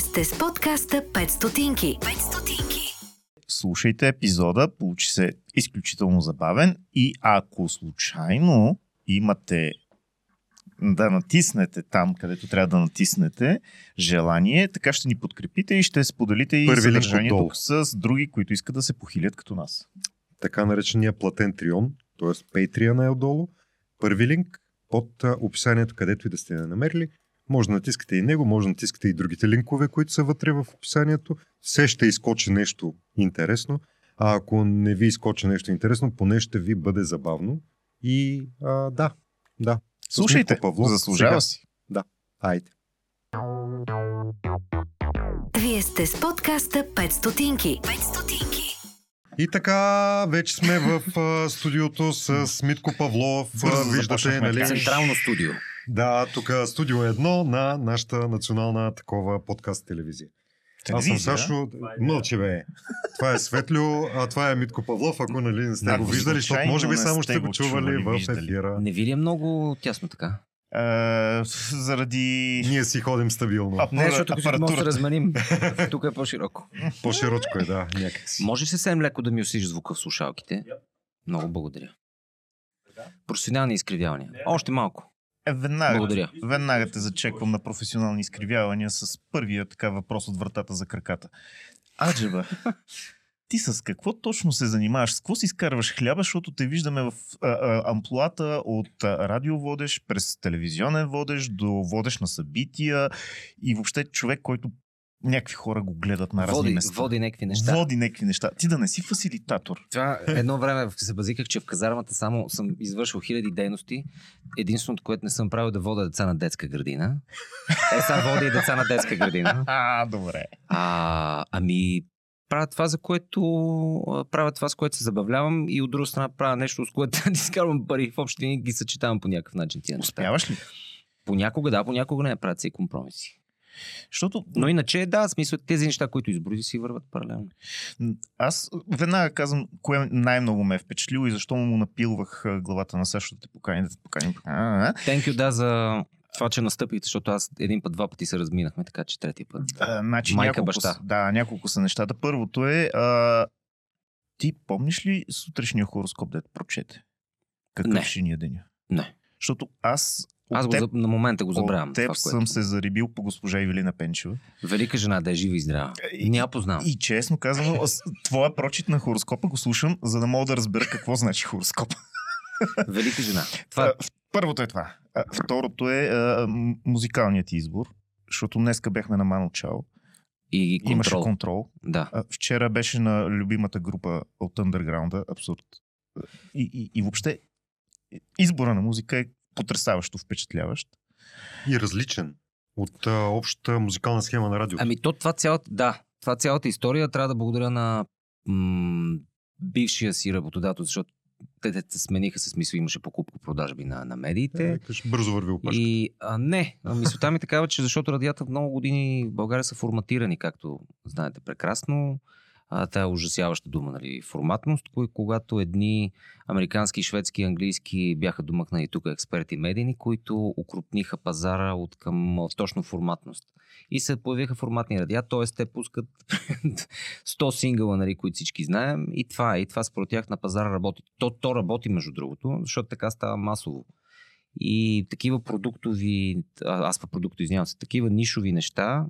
Вие сте с подкаста 5 стотинки. 5 стотинки. Слушайте епизода, получи се изключително забавен и ако случайно имате да натиснете там, където трябва да натиснете желание, така ще ни подкрепите и ще споделите и Първи съдържанието с други, които искат да се похилят като нас. така наречения платен трион, т.е. Patreon е отдолу. Първи линк под описанието, където и да сте намерили. Може да натискате и него, може да натискате и другите линкове, които са вътре в описанието. Все ще изкочи нещо интересно. А ако не ви изкочи нещо интересно, поне ще ви бъде забавно. И а, да, да. Слушайте, Павлов заслужава сега. си. Айде. Вие сте с подкаста 5 стотинки. 5 стотинки. И така, вече сме в студиото с Митко Павлов. Бързо Виждате, нали? Централно студио. Да, тук студио едно на нашата национална такова подкаст телевизия. Аз съм Телевизия. Сашо. Мълчи бе. Това е Светлю, а това е Митко Павлов, ако нали не сте Ако го виждали, защото може би само сте го чували чували, в ефира. Не ви ли е много тясно така? А, заради... Ние си ходим стабилно. А, Не, защото като може да се разменим. Тук е по-широко. По-широчко е, да, някакси. Може ли съвсем леко да ми усиш звука в слушалките? Много благодаря. Професионални изкривявания. Още малко. Е, веднага, Благодаря. веднага те зачеквам на професионални изкривявания с първия така въпрос от вратата за краката. Аджеба, ти с какво точно се занимаваш? С какво си изкарваш хляба, защото те виждаме в а, а, амплуата от а, радиоводеш през телевизионен водеш до водеш на събития и въобще човек, който някакви хора го гледат на разни Води, места. води някакви неща. Води някакви неща. Ти да не си фасилитатор. Това едно време се базиках, че в казармата само съм извършил хиляди дейности. Единственото, което не съм правил е да вода деца на детска градина. Е, сега водя и деца на детска градина. А, добре. А, ами, правя това, за което правя това, с което се забавлявам и от друга страна правя нещо, с което не изкарвам пари. В общи линии ги съчетавам по някакъв начин тия. Успяваш ли? Понякога да, понякога не, правят се и компромиси. Защото Но иначе да, смисъл тези неща, които изброи, си върват паралелно. Аз веднага казвам, кое най-много ме е впечатлило и защо му напилвах главата на Сашо да те покани, да те поканим. А, Thank you, да, за това, че настъпихте, защото аз един път, два пъти се разминахме, така че третия път. а, значи Майка, няколко, баща. Да, няколко са нещата. Първото е, а, ти помниш ли сутрешния хороскоп, те прочете? Какъв Не. ще ни е деня? Не. Защото аз Аз го, теб, на момента го забравям. от теб това, съм което... се зарибил по госпожа Евелина Пенчева. Велика жена да е жива и здрава. И- Не я познавам. И честно казано, аз- твоя прочит на хороскопа го слушам, за да мога да разбера какво значи хороскоп. Велика жена. Това в- Първото е това. А, Второто е а, музикалният ти избор, защото днеска бяхме на Мано Чао. и контрол. Имаше контрол. Да. А, вчера беше на любимата група от Underground, абсурд. И, и, и въобще избора на музика е потрясаващо впечатляващ. И различен от а, общата музикална схема на радиото. Ами то това цялата, да, това цялата история трябва да благодаря на м- бившия си работодател, защото те, те се смениха с мисъл, имаше покупко-продажби на, на медиите. Е, бързо върви опашка. И а, не, а, мисълта ми е такава, че защото радията много години в България са форматирани, както знаете прекрасно. А, тая ужасяваща дума, нали, форматност, кои, когато едни американски, шведски, английски бяха домакнали тук експерти медийни, които укрупниха пазара от към точно форматност. И се появиха форматни радиа, т.е. те пускат 100 сингъла, нали, които всички знаем, и това. И това според тях на пазара работи. То, то работи, между другото, защото така става масово. И такива продуктови, аз по продукто извинявам се, такива нишови неща,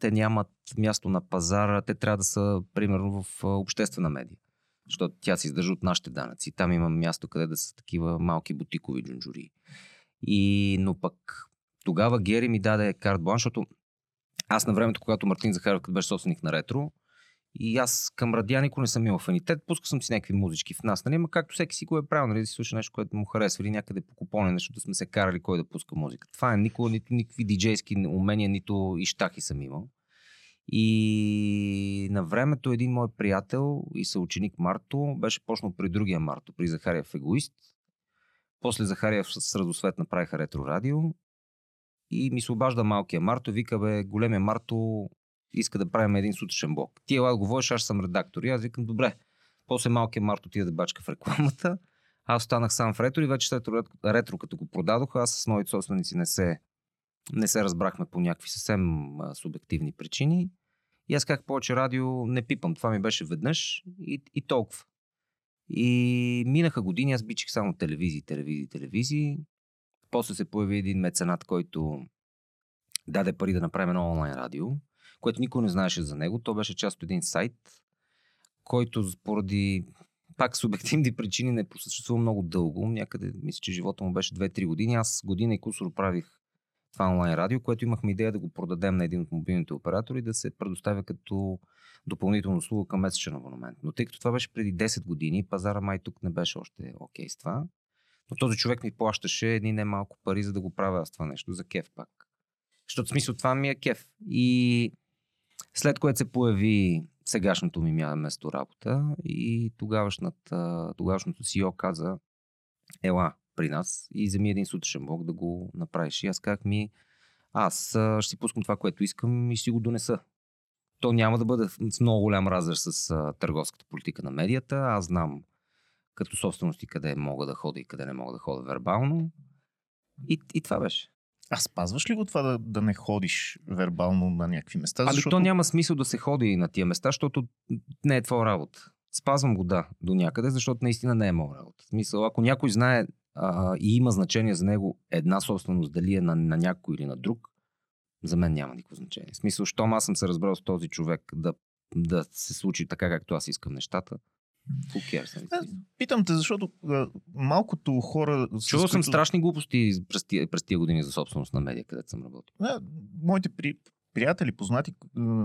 те нямат място на пазара, те трябва да са, примерно, в обществена медия. Защото тя се издържа от нашите данъци. Там има място, къде да са такива малки бутикови джунджури. И, но пък тогава Гери ми даде карт блан, защото аз на времето, когато Мартин Захаров беше собственик на Ретро, и аз към радиа никога не съм имал афинитет, пускал съм си някакви музички в нас, нали, ма както всеки си го е правил, нали, да си слуша нещо, което му харесва или някъде по купоне, да сме се карали кой да пуска музика. Това е никога, нито никакви диджейски умения, нито ищахи съм имал. И на времето един мой приятел и съученик Марто беше почнал при другия Марто, при Захариев егоист. После Захариев с Радосвет направиха ретро радио и ми се обажда малкия Марто, вика бе, големия Марто иска да правим един сутрешен блок. Ти ела говориш, аз съм редактор. И аз викам, добре. После малкият Марто отиде да бачка в рекламата. Аз останах сам в ретро и вече след ретро, като го продадох, аз с новите собственици не се не се разбрахме по някакви съвсем субективни причини. И аз как повече радио не пипам. Това ми беше веднъж и, и толкова. И минаха години, аз бичих само телевизии, телевизии, телевизии. После се появи един меценат, който даде пари да направим едно онлайн радио, което никой не знаеше за него. То беше част от един сайт, който поради пак субективни причини не посъществува много дълго. Някъде, мисля, че живота му беше 2-3 години. Аз година и кусор правих това онлайн радио, което имахме идея да го продадем на един от мобилните оператори, да се предоставя като допълнително услуга към месечен абонамент. Но тъй като това беше преди 10 години, пазара май тук не беше още окей okay с това. Но този човек ми плащаше едни немалко пари, за да го правя аз това нещо за кеф пак. Защото смисъл това ми е кеф. И след което се появи сегашното ми место работа и тогавашното CEO каза, ела при нас и вземи един сутрешен блок да го направиш. И аз как ми, аз ще си пускам това, което искам и ще си го донеса. То няма да бъде с много голям разрез с търговската политика на медията. Аз знам като собствености къде мога да ходя и къде не мога да ходя вербално. И, и това беше. А спазваш ли го това да, да не ходиш вербално на някакви места? Ами защото... то няма смисъл да се ходи на тия места, защото не е твоя работа. Спазвам го, да, до някъде, защото наистина не е моя работа. Смисъл, ако някой знае а, и има значение за него една собственост, дали е на, на някой или на друг, за мен няма никакво значение. В смисъл, щом аз съм се разбрал с този човек да, да се случи така, както аз искам нещата, Cares, Питам те, защото а, малкото хора... Чувал които... съм страшни глупости през тия, през тия години за собственост на медия, където съм работил. А, моите при, приятели, познати,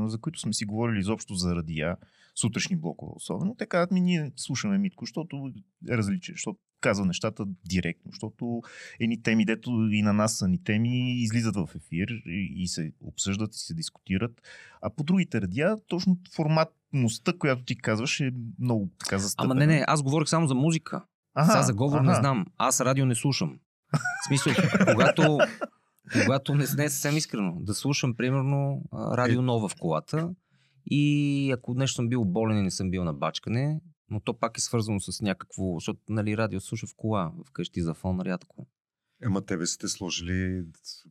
за които сме си говорили изобщо за радия, сутрешни блокове особено, те казват ми, ние слушаме Митко, защото е различен, защото казва нещата директно, защото едни теми, дето и на нас са ни теми, излизат в ефир и, се обсъждат и се дискутират. А по другите радиа, точно форматността, която ти казваш, е много така застъпена. Ама не, не, аз говорих само за музика. Ага, Сега за говор ага. не знам. Аз радио не слушам. В смисъл, когато, когато не, не е съвсем искрено, да слушам, примерно, радио е. нова в колата и ако нещо съм бил болен и не съм бил на бачкане, но то пак е свързано с някакво, защото нали, радио слуша в кола, вкъщи за фон рядко. Ема тебе сте сложили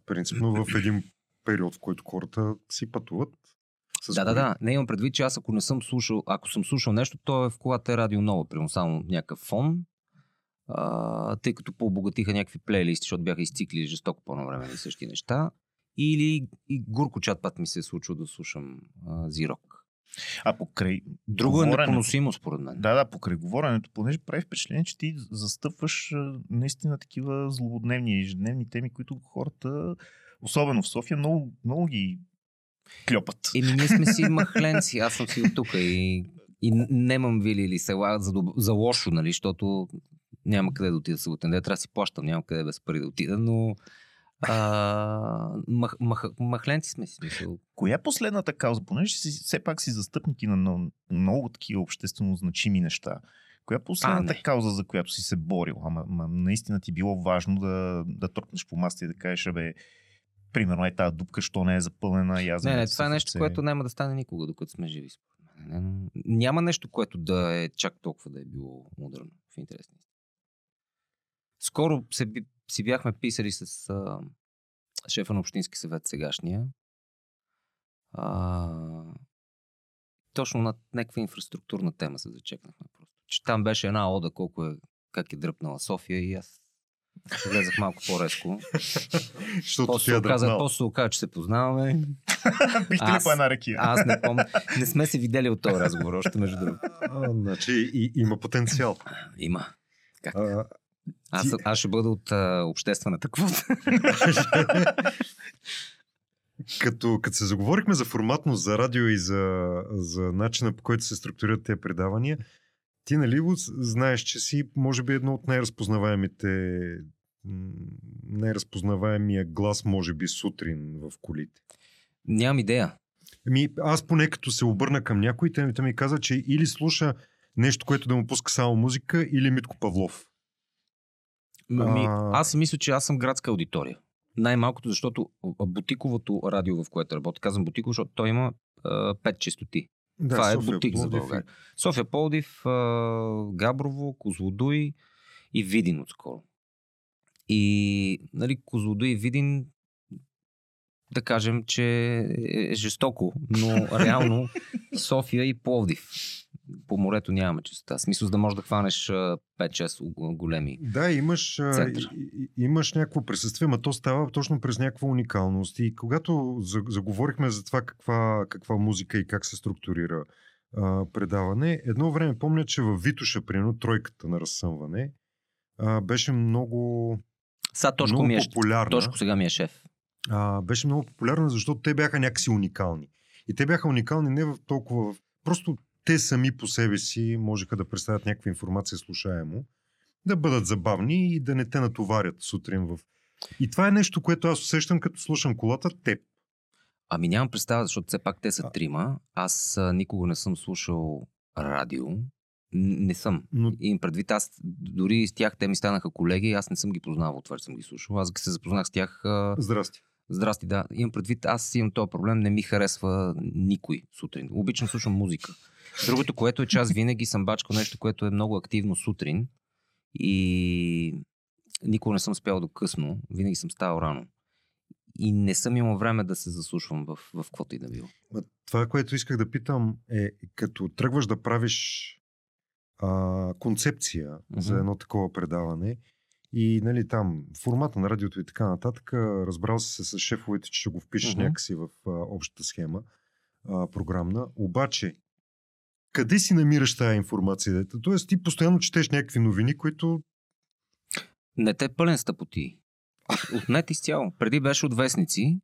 принципно в един период, в който хората си пътуват. С да, да, да. Не имам предвид, че аз ако не съм слушал, ако съм слушал нещо, то е в колата е радио ново, примерно само някакъв фон, а, тъй като пообогатиха някакви плейлисти, защото бяха изцикли жестоко по време на същи неща. Или и горко чат път ми се е случило да слушам а, Зирок. А покрай. Друго е непоносимо, според мен. Да, да, покрай говоренето, понеже прави впечатление, че ти застъпваш наистина такива злободневни ежедневни теми, които хората, особено в София, много, много ги клепат. Еми, ние сме си махленци, аз съм си от тук и, и немам вили или села за, за лошо, нали, защото няма къде да отида съботен ден, трябва да си плащам, няма къде без пари да отида, но а, мах, мах, махленци сме си смисъл. Коя е последната кауза? Понеже си, все пак си застъпники на много, много такива обществено значими неща. Коя е последната а, кауза, за която си се борил? Ама, ама наистина ти било важно да, да тропнеш по маста и да кажеш, бе, примерно е тази дупка, що не е запълнена. И аз не, не, това е нещо, което няма да стане никога, докато сме живи. Няма нещо, което да е чак толкова да е било мудрено в интересни. Скоро се, си бяхме писали с а, шефа на Общински съвет сегашния. А, точно на някаква инфраструктурна тема се зачекнахме просто. Че там беше една ода колко е, как е дръпнала София и аз влезах малко по-резко. после се оказа, после се оказа, че се познаваме. Бихте ли по една рекия? Аз не помня. Не сме се видели от този разговор, още между другото. Значи и, има потенциал. Има. Как? А, аз, аз ще бъда от а, обществената квота. като, като се заговорихме за форматност, за радио и за, за начина по който се структурират тези предавания, ти нали знаеш, че си може би едно от най-разпознаваемите най-разпознаваемия глас, може би сутрин в колите. Нямам идея. Ми, аз поне като се обърна към някой, те ми каза, че или слуша нещо, което да му пуска само музика, или Митко Павлов. Ами, аз мисля, че аз съм градска аудитория. Най-малкото, защото бутиковото радио, в което работя, казвам бутиково, защото той има а, пет честоти. Да, Това е София, бутик Плодив за България. И... София Полдив, Габрово, Козлодуй и Видин отскоро. И нали, Козлодуй и Видин да кажем, че е жестоко, но реално София и Пловдив. По морето нямаме честота. Смисъл, да можеш да хванеш 5-6 големи. Да, имаш, Център. имаш някакво присъствие, но то става точно през някаква уникалност. И когато за- заговорихме за това каква, каква музика и как се структурира а, предаване, едно време помня, че във Витоша, примерно, тройката на разсъмване, а, беше много, Са Тошко много ми е, популярна. Тошко сега ми е шеф. а, беше много популярна, защото те бяха някакси уникални. И те бяха уникални не в толкова... Просто те сами по себе си можеха да представят някаква информация слушаемо, да бъдат забавни и да не те натоварят сутрин в... И това е нещо, което аз усещам, като слушам колата теб. Ами нямам представа, защото все пак те са А. трима. Аз никога не съм слушал радио. Не съм. Но И им предвид, аз дори с тях те ми станаха колеги, аз не съм ги познавал, това че съм ги слушал. Аз се запознах с тях. Здрасти. здрасти, да. Имам предвид, аз имам този проблем, не ми харесва никой сутрин. Обичам слушам музика. Другото, което е, че аз винаги съм бачкал нещо, което е много активно сутрин и никога не съм спял до късно, винаги съм ставал рано. И не съм имал време да се заслушвам в, в каквото и да било. Това, което исках да питам е, като тръгваш да правиш а, концепция Мгм. за едно такова предаване и нали, там формата на радиото и така нататък, разбрал се с шефовете, че ще го впишеш Мгм. някакси в а, общата схема а, програмна. Обаче, къде си намираш тази информация? Тоест, ти постоянно четеш някакви новини, които Не те е пълен с тъпоти. От нет изцяло. Преди беше от вестници,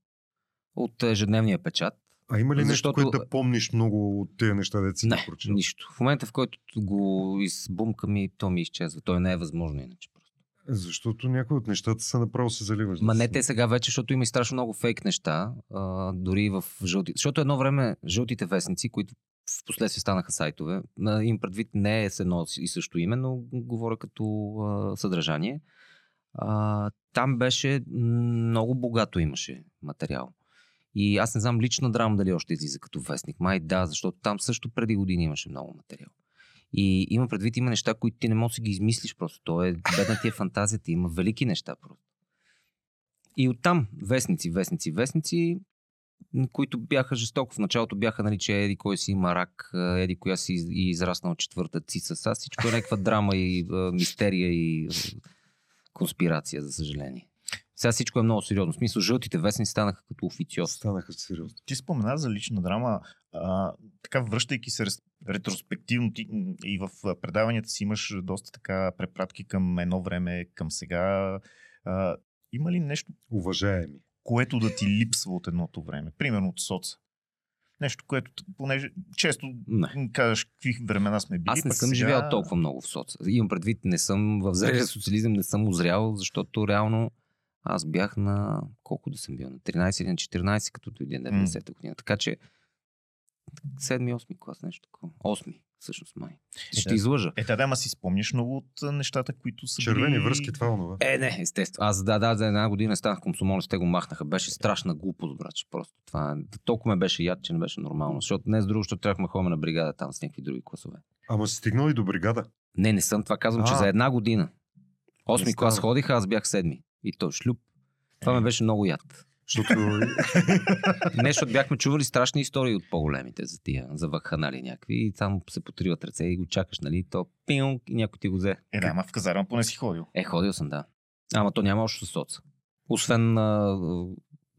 от ежедневния печат. А има ли нещо, Защото- което да помниш много от тези неща, ги Не, прочел? нищо. В момента, в който го избумка ми, то ми изчезва. Той не е възможно иначе. Просто. Защото някои от нещата са направо се заливаш. Ма не те сега вече, защото има и страшно много фейк неща, а, дори в жълти. Защото едно време жълтите вестници, които в последствие станаха сайтове, им предвид не е с едно и също име, но говоря като съдържание. Там беше много богато имаше материал. И аз не знам лична драма дали още излиза като вестник. Май да, защото там също преди години имаше много материал. И има предвид, има неща, които ти не можеш да ги измислиш просто. То е бедна ти е фантазията, има велики неща просто. И оттам вестници, вестници, вестници, които бяха жестоко. В началото бяха, нали, че еди кой си има рак, еди коя си и израснал четвърта цица. Сега всичко е някаква драма и а, мистерия и а, конспирация, за съжаление. Сега всичко е много сериозно. В смисъл, жълтите вестници станаха като официоз. Станаха сериозни. Ти спомена за лична драма, а, така връщайки се ретроспективно ти, и в предаванията си имаш доста така препратки към едно време, към сега. А, има ли нещо, Уважаеми. Което да ти липсва от едното време? Примерно от соца. Нещо, което, понеже често Не. казваш какви времена сме били. Аз не съм сега... живял толкова много в соц. Имам предвид, не съм в зрелия социализъм, не съм озрял, защото реално аз бях на... Колко да съм бил? На 13 или на 14, като дойде 90-та година. Така че 7-8 клас, нещо такова. 8 всъщност май. Ще да. излъжа. Е, да, да, ама си спомняш много от нещата, които са Червени били... връзки, това онова. Е, не, естествено. Аз да, да, за една година станах комсомолец, те го махнаха. Беше страшна глупост, брат. Просто това толкова ме беше яд, че не беше нормално. Защото днес друго, защото трябвахме ходим на бригада там с някакви други класове. Ама си стигнал и до бригада. Не, не съм. Това казвам, че А. за една година. Осми клас ходиха, аз бях седми. И то шлюп. Това ме беше много яд. Защото Не, защото бяхме чували страшни истории от по-големите за тия, за вакханали някакви. И там се потриват ръце и го чакаш, нали? То пинг и някой ти го взе. Е, да, ама в казарма поне си ходил. Е, ходил съм, да. Ама то няма още с соца. Освен... А,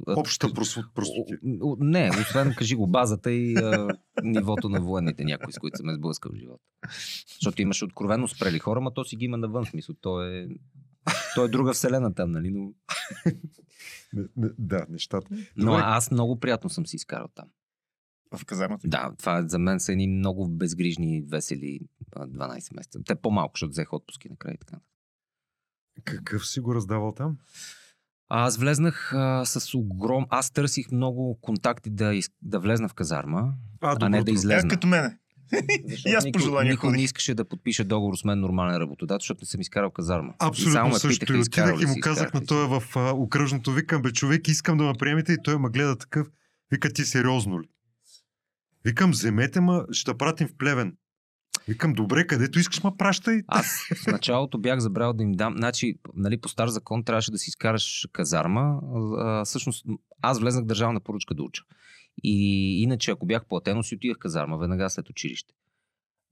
общата простоти. Не, освен, кажи го, базата и а, нивото на военните някои, с които съм е сблъскал в живота. Защото имаше откровено спрели хора, ма то си ги има навън, смисъл. То е, то е друга вселена там, нали? Но, Да, нещата. но Добре. аз много приятно съм си изкарал там. В казармата. Да, това за мен са едни много безгрижни, весели а, 12 месеца. Те по-малко, защото взех отпуски накрая и така. Какъв си го раздавал там? А, Аз влезнах а, с огром... Аз търсих много контакти да, из... да влезна в казарма, а, не да Е, излезна. като мене. Защото И аз по никой, желание никой не искаше да подпише договор с мен нормален работодател, защото не съм изкарал казарма. и само Абсолютно ме също. питаха, И отидах и му казах на той в а, окръжното, викам, бе, човек, искам да ме приемете и той ме гледа такъв. Вика, ти сериозно ли? Викам, вземете ма, ще пратим в Плевен. Викам, добре, където искаш, ма пращай. Аз в началото бях забрал да им дам. Значи, нали, по стар закон трябваше да си изкараш казарма. А, всъщност, аз влезнах в държавна поръчка да уча. И иначе, ако бях платено, си отидах в казарма веднага след училище.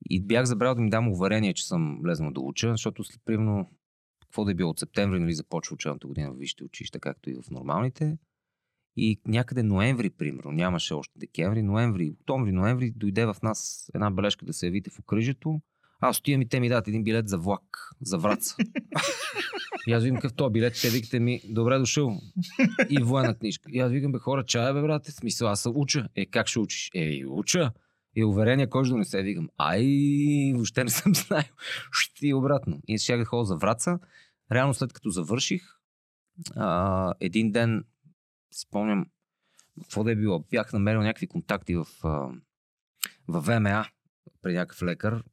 И бях забрал да им дам уверение, че съм влезнал да уча, защото след примерно, какво да е било от септември, нали, започва учебната година в висшите училища, както и в нормалните. И някъде ноември, примерно, нямаше още декември, ноември, октомври, ноември, дойде в нас една бележка да се явите в окръжието. Аз отивам и те ми дадат един билет за влак, за Враца. И аз викам какъв то билет, те викате ми, добре дошъл. И военна книжка. И аз викам, бе хора, чая бе, брате, смисъл, аз се уча. Е, как ще учиш? Е, уча. И уверение, кой ще донесе? Викам, ай, въобще не съм знаел. И обратно. И ще ходя за Враца. Реално след като завърших, а, един ден, спомням, какво да е било, бях намерил някакви контакти в, в ВМА при някакъв лекар,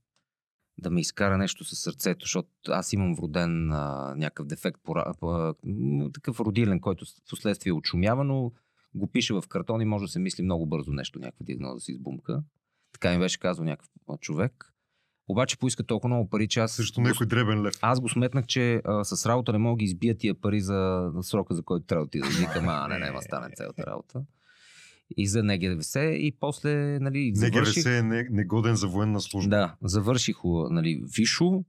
да ми изкара нещо със сърцето, защото аз имам вроден а, някакъв дефект, пора, а, такъв родилен, който в последствие очумява, но го пише в картон и може да се мисли много бързо нещо, някаква диагноза си избумка. Така ми беше казал някакъв човек. Обаче поиска толкова много пари, че аз... Също някой дребен лев. Аз го сметнах, че а, с работа не мога да избия тия пари за, за срока, за който трябва да отида. Викам, а, не, не, ма стане цялата работа. И за НГВС и после, нали, завърших... НГВС е не- негоден за военна служба. Да, завърших, нали, Вишо,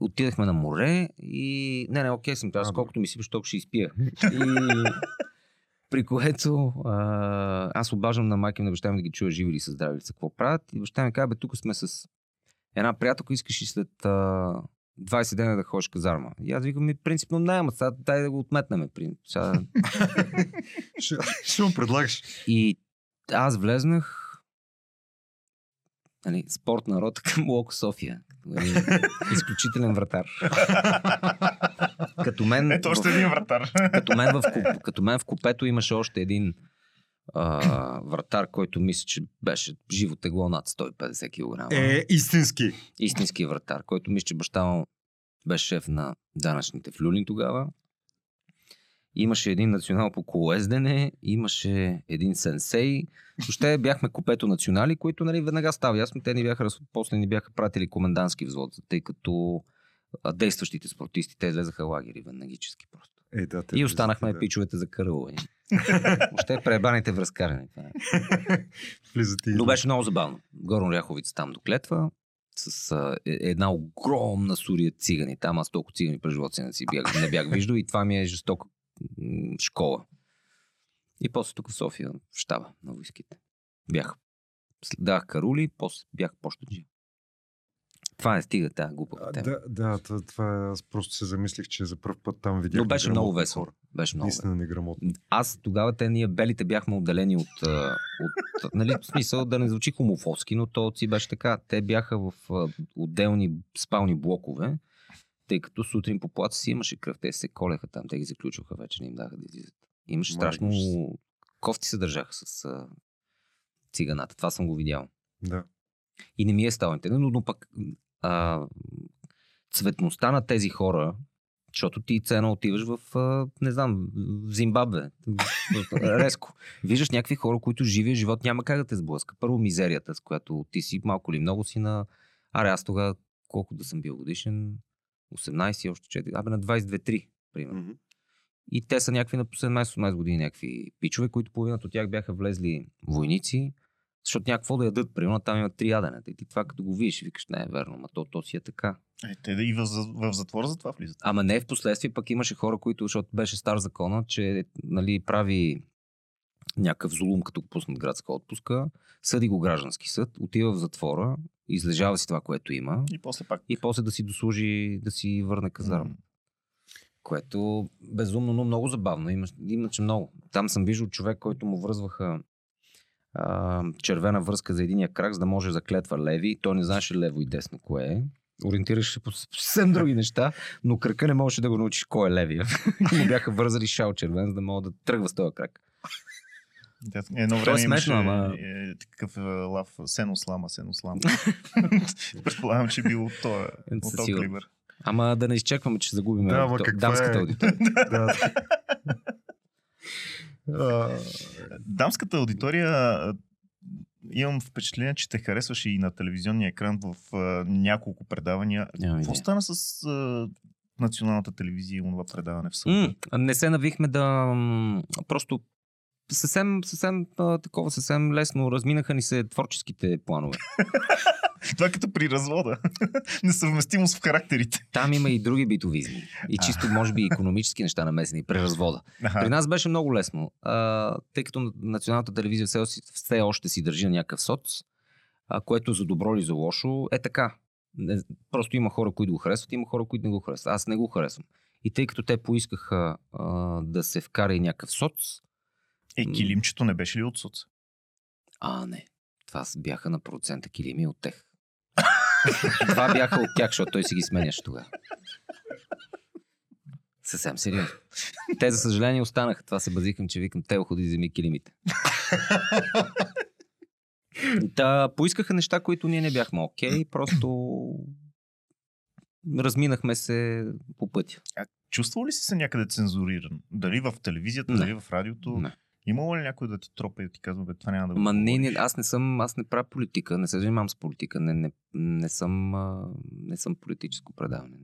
отидахме на море и... Не, не, окей съм, аз колкото ми си толкова ще изпия. И... При което а, аз обаждам на майка ми на баща ми да ги чуя живи или са здрави, или са какво правят. И баща ми каза, бе, тук сме с една приятелка, искаш и след а, 20 дена да ходиш казарма. И аз викам, ми принципно не, ама сега дай да го отметнем. Сега... Ще, ще му предлагаш. И аз влезнах нали, спортна рота към Локо София. Нали, изключителен вратар. като мен, Ето още в, един вратар. като, мен в, куп- като мен в купето имаше още един а, вратар, който мисля, че беше живо тегло над 150 кг. Е, истински. Истински вратар, който мисля, че баща му беше шеф на данъчните в Люлин тогава. Имаше един национал по колоездене, имаше един сенсей. Въобще бяхме купето национали, които нали, веднага става ясно. Те ни бяха, после ни бяха пратили комендантски взвод, тъй като действащите спортисти, те излезаха лагери веднагически просто. Е, да, те И останахме влизат, пичовете за кървуване. Въобще пребаните връзкарени. Е. да. Но беше много забавно. Горно Ряховица там до клетва, с а, е- една огромна сурия цигани. Там аз толкова цигани през живота си не, си бях, не бях виждал и това ми е жестока школа. И после тук в София, в щаба на войските. Бях. Дах карули, после бях почтаджи. Това не стига тази глупава А, тема. да, да, това, това аз просто се замислих, че за първ път там видях. Но беше много весело. Беше много Наистина неграмотни. аз тогава те ние белите бяхме отделени от, от нали, в смисъл да не звучи хомофобски, но то си беше така. Те бяха в отделни спални блокове, тъй като сутрин по плаца си имаше кръв. Те се колеха там, те ги заключваха вече, не им даха да излизат. Имаше страшно... Кофти се държаха с а, циганата. Това съм го видял. Да. И не ми е стало интересно, но, но пък а, цветността на тези хора, защото ти цена отиваш в, а, не знам, в Зимбабве. Резко. Виждаш някакви хора, които живия живот няма как да те сблъска. Първо мизерията, с която ти си малко или много си на... Аре, аз тогава колко да съм бил годишен? 18, още 4. Абе, на 22-3, примерно. И те са някакви на по 17-18 години, някакви пичове, които половината от тях бяха влезли войници, защото някакво да ядат, примерно там има три яденета. И ти това като го видиш, викаш, не е верно, ма то, то си е така. Е, те да и в, в затвор за това влизат. Ама не, в последствие пък имаше хора, които, защото беше стар закона, че нали, прави някакъв зулум, като го пуснат градска отпуска, съди го граждански съд, отива в затвора, излежава си това, което има И после пак. и после да си дослужи, да си върне казарма. М. Което безумно, но много забавно. Има, иначе много. Там съм виждал човек, който му връзваха а, червена връзка за единия крак, за да може да клетва леви. Той не знаеше лево и десно кое е. Ориентираше се по съвсем други неща, но кръка не можеше да го научиш кой е левия. И му бяха вързали шал червен, за да мога да тръгва с този крак. Едно е време смешно, имаше ама- е, такъв е, лав сено слама, сено слама. Предполагам, че е бил от този, от този клибър. Ама да не изчекваме, че загубим Да, каква дамската е? аудитория. да. Дамската аудитория имам впечатление, че те харесваше и на телевизионния екран в а, няколко предавания. Какво стана с а, националната телевизия и онова предаване в събота? М, не се навихме да... Просто съвсем, съвсем а, такова, съвсем лесно разминаха ни се творческите планове. Това е като при развода. Несъвместимост в характерите. Там има и други битовизми. И чисто, може би, економически неща намесени при развода. Аха. При нас беше много лесно, а, тъй като националната телевизия все, все още си държи на някакъв соц, а, което за добро или за лошо е така. Не, просто има хора, които го харесват, има хора, които не го харесват. Аз не го харесвам. И тъй като те поискаха а, да се вкара и някакъв соц, Е, килимчето не беше ли от соц? а не, това бяха на процента килими от тех. това бяха от тях, защото той си ги сменяше тогава. Съвсем сериозно. Те, за съжаление, останаха. Това се базикам, че викам, те ходи вземи килимите. Та, поискаха неща, които ние не бяхме окей, просто разминахме се по пътя. Чувствал ли си се някъде цензуриран? Дали в телевизията, Не. дали в радиото? Не. Имало ли някой да ти тропа и да ти казва, бе, това няма да го Ма не, не, аз не съм, аз не правя политика, не се занимавам с политика, не, не, не, съм, не съм политическо предаване.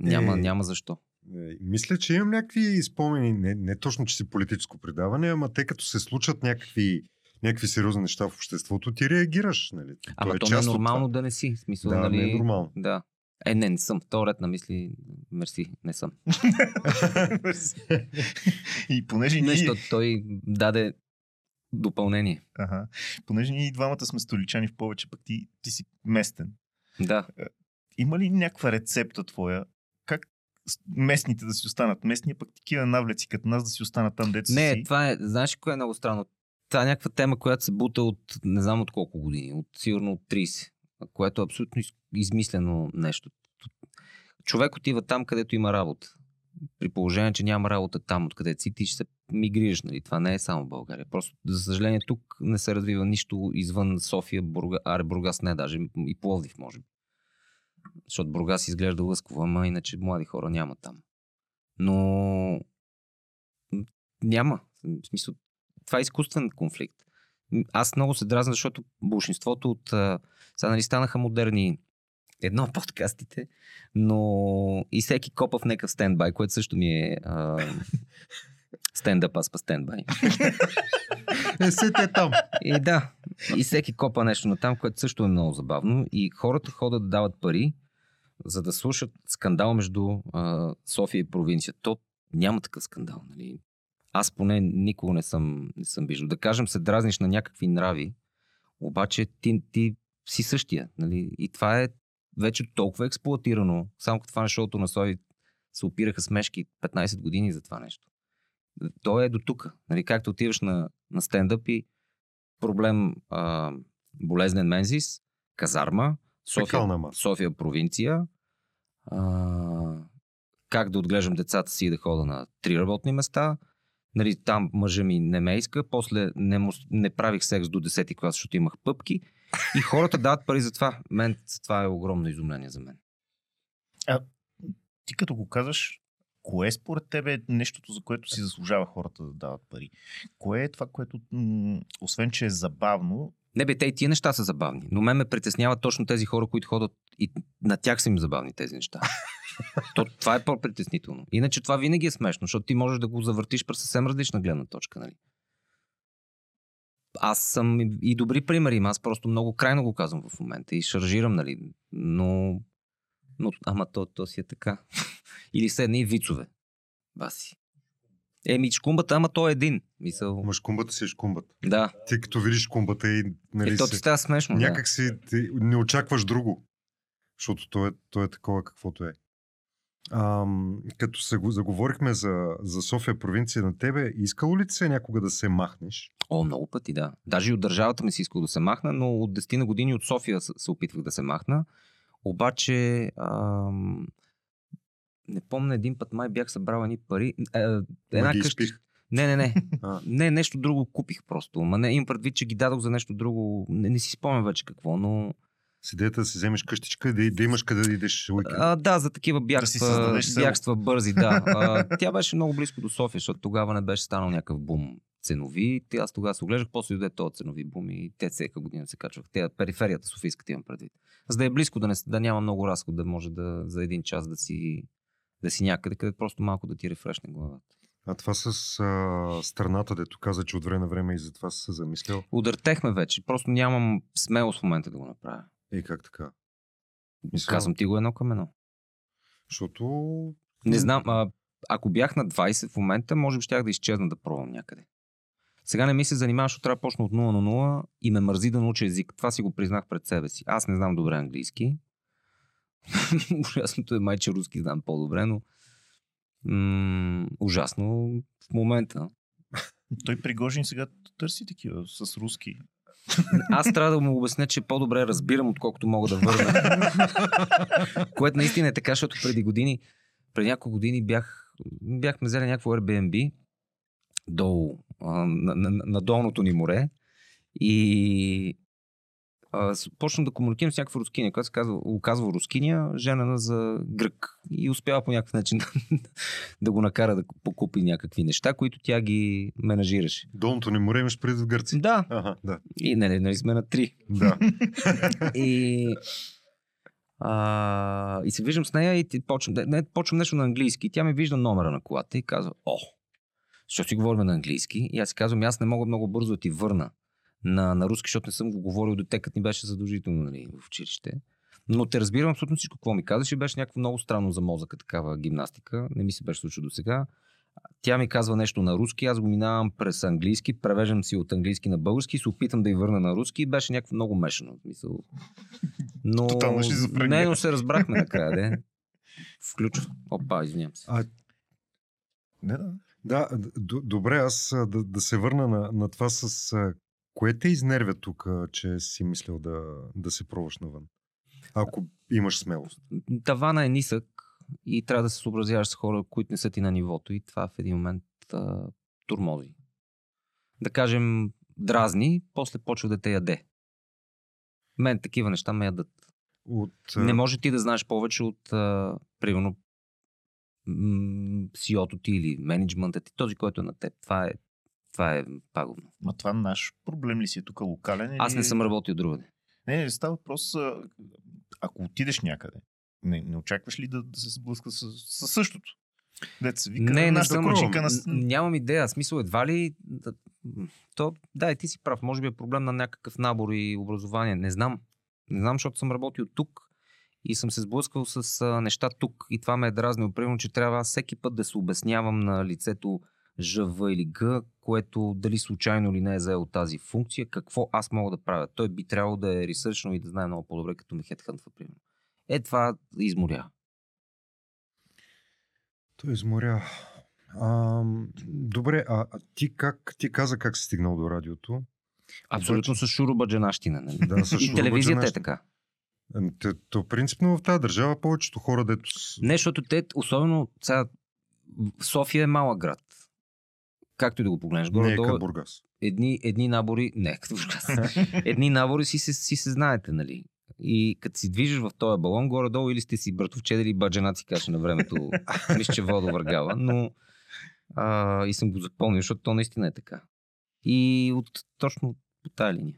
Няма, Е. няма защо. Е, Мисля, че имам някакви спомени, не, не точно, че си политическо предаване, ама те като се случат някакви, някакви сериозни неща в обществото, ти реагираш. Нали? Ама е то не е нормално това. да не си. Смисъл, Да, нали... не е нормално. Да. Е, не, не съм. В този ред на мисли, мерси, не съм. и понеже Не, ние... защото той даде допълнение. Ага. Понеже ние и двамата сме столичани в повече, пък ти, ти си местен. Да. Има ли някаква рецепта твоя? Как местните да си останат местни, пък такива навлеци като нас да си останат там, деца Не, си? това е, знаеш кое е много странно? Това е някаква тема, която се бута от не знам от колко години, от сигурно от 30, което е абсолютно из- измислено нещо. Човек отива там, където има работа. При положение, че няма работа там, откъдето си, ти ще се мигрираш, нали? Това не е само България. Просто, за съжаление, тук не се развива нищо извън София, Бурга... Аре, Бургас не, даже и Пловдив, може би. Защото Бургас изглежда лъскаво, ама иначе млади хора няма там. Но няма. В смисъл, това е изкуствен конфликт. Аз много се дразна, защото большинството от... Сега нали станаха модерни едно подкастите, но и всеки копа в някакъв стендбай, което също ми е а, стендъп, аз па стендбай. Е, сете е там. И да, и всеки копа нещо на там, което също е много забавно. И хората ходят да дават пари, за да слушат скандал между а, София и провинция. То няма такъв скандал. Нали? Аз поне никога не съм, не съм виждал. Да кажем, се дразниш на някакви нрави, обаче ти, ти си същия. Нали? И това е вече толкова експлуатирано. Само като това на шоуто на Слави се опираха смешки 15 години за това нещо. То е до тук. Нали? Както отиваш на, на стендъп и проблем а, болезнен мензис, казарма, София. София провинция, а, как да отглеждам децата си и да хода на три работни места, нали, там мъжа ми не ме иска, после не, му, не правих секс до 10 клас, защото имах пъпки и хората дават пари за това. Мен това е огромно изумление за мен. Ти като го казваш, кое според тебе е нещото, за което си заслужава хората да дават пари? Кое е това, което, м- освен че е забавно, Не бе, те и тия неща са забавни, но мен ме притесняват точно тези хора, които ходят и на тях са им забавни тези неща. То, това е по-притеснително. Иначе това винаги е смешно, защото ти можеш да го завъртиш през съвсем различна гледна точка. Нали? Аз съм и- добри примери, аз просто много крайно го казвам в момента и шаржирам, нали? но, но ама то, то си е така. Или са едни вицове. Баси. Еми, шкумбата, ама то е един. Мисъл. Ама шкумбата си е шкумбата. Да. Ти като видиш шкумбата и нали, Е, то ти става смешно. някак си ти не очакваш друго. Защото то е, то е такова каквото е. Ам, като се го- заговорихме за, за София провинция на тебе, искало ли ти се някога да се махнеш? О, много пъти, да. Даже и от държавата ми си искал да се махна, но от 10 на години от София се се опитвах да се махна. Обаче, ам, не помня, един път май бях събрал едни пари. Е, една ги къща. изпих. Не, не, не. А. Не, нещо друго купих просто. Ма не, имам предвид, че ги дадох за нещо друго. Не, не си спомням вече какво, но... С идеята да си вземеш къщичка и да, да имаш къде да идеш уикенд. А, да, за такива бягства, село. бягства бързи, да. А, тя беше много близко до София, защото тогава не беше станал някакъв бум ценови. Те, аз тогава се оглеждах, после дойде този ценови бум и те всяка година се качвах. Те, периферията Софийската имам предвид. За да е близко, да, не, да няма много разход, да може да, за един час да си, да си някъде, къде просто малко да ти рефрешне главата. А това с а, страната, дето каза, че от време на време и за това се замислял. Удъртехме вече, просто нямам смелост в момента да го направя. Е, как така? Мисля, Казвам ти го едно към едно. Защото... Не знам, а, ако бях на 20 в момента, може би щях да изчезна да пробвам някъде. Сега не ми се занимавам, защото трябва да почна от 0 на 0 и ме мързи да науча език. Това си го признах пред себе си. Аз не знам добре английски. Ужасното е май, че руски знам по-добре, но м- ужасно в момента. Той Пригожин сега търси такива с руски. Аз трябва да му обясня, че по-добре разбирам, отколкото мога да върна. Което наистина е така, защото преди години, преди няколко години бях, бяхме взели някакво Airbnb долу, а, на, на, на долното ни море и а, почна да комуникирам с някаква рускиня, която се казва, оказва рускиня, женена за грък. И успява по някакъв начин да го накара да покупи някакви неща, които тя ги менажираше. Долното ни море имаш преди в Гърция. Да. Ага, да. И нали, нали сме на три. Да. И, а, и се виждам с нея и почвам, не, не, почвам нещо на английски. Тя ми вижда номера на колата и казва, о, защо си говорим на английски? И аз си казвам, аз не мога много бързо да ти върна на, на руски, защото не съм го говорил до те, като ни беше задължително нали, в училище. Но те разбирам абсолютно всичко, какво ми казваш и беше някакво много странно за мозъка такава гимнастика. Не ми се беше случило до сега. Тя ми казва нещо на руски, аз го минавам през английски, превеждам си от английски на български, се опитам да й върна на руски и беше някакво много мешано. в Смисъл. Но... Не, но се разбрахме накрая, де. Включва. Опа, извинявам се. А, Не, да. да, д- добре, аз да, да се върна на, на това с... Кое те изнервя тук, че си мислил да, да се пробваш навън? Ако имаш смелост. Тавана е нисък и трябва да се съобразяваш с хора, които не са ти на нивото и това в един момент а, турмози. Да кажем, дразни, после почва да те яде. Мен такива неща ме ядат. От, Не може ти да знаеш повече от, а, примерно, CEO-то ти или менеджмента ти, този, който е на теб. Това е, това е пагубно. Ма това наш проблем ли си е тук локален? Аз или- не съм работил другаде. Не, не, става въпрос, ако отидеш някъде, не, не очакваш ли да, да се сблъска с, с същото? Се вика, не, не съм. кучинка на... Нямам идея. Смисъл, едва ли... да- То, да, и ти си прав. Може би е проблем на някакъв набор и образование. Не знам. Не знам, защото съм работил тук и съм се сблъсквал с а, неща тук и това ме е дразнило. Примерно, че трябва аз всеки път да се обяснявам на лицето ЖВ или Г, което дали случайно или не е заел тази функция, какво аз мога да правя. Той би трябвало да е ресърчно и да знае много по-добре, като ме хедхънтва, примерно. Е, това изморя. Той изморя. А, добре, а, а ти как ти каза как си стигнал до радиото? Абсолютно с шурубаджанащина. Нали? Да, с и телевизията е така. Ами, те- То принципно в тази държава повечето хора, дето... Не, защото те, особено сега, София е малък град. Както и да го погледнеш. не е като Бургас. едни, едни набори, не, като Бургас. едни набори си се, си се знаете, нали? И като си движиш в този балон, горе-долу или сте си братовчеди или баджанаци, каже на времето, мисля, че Водо Въргала, но а, и съм го запомнил, защото то наистина е така. И от, точно по тази линия.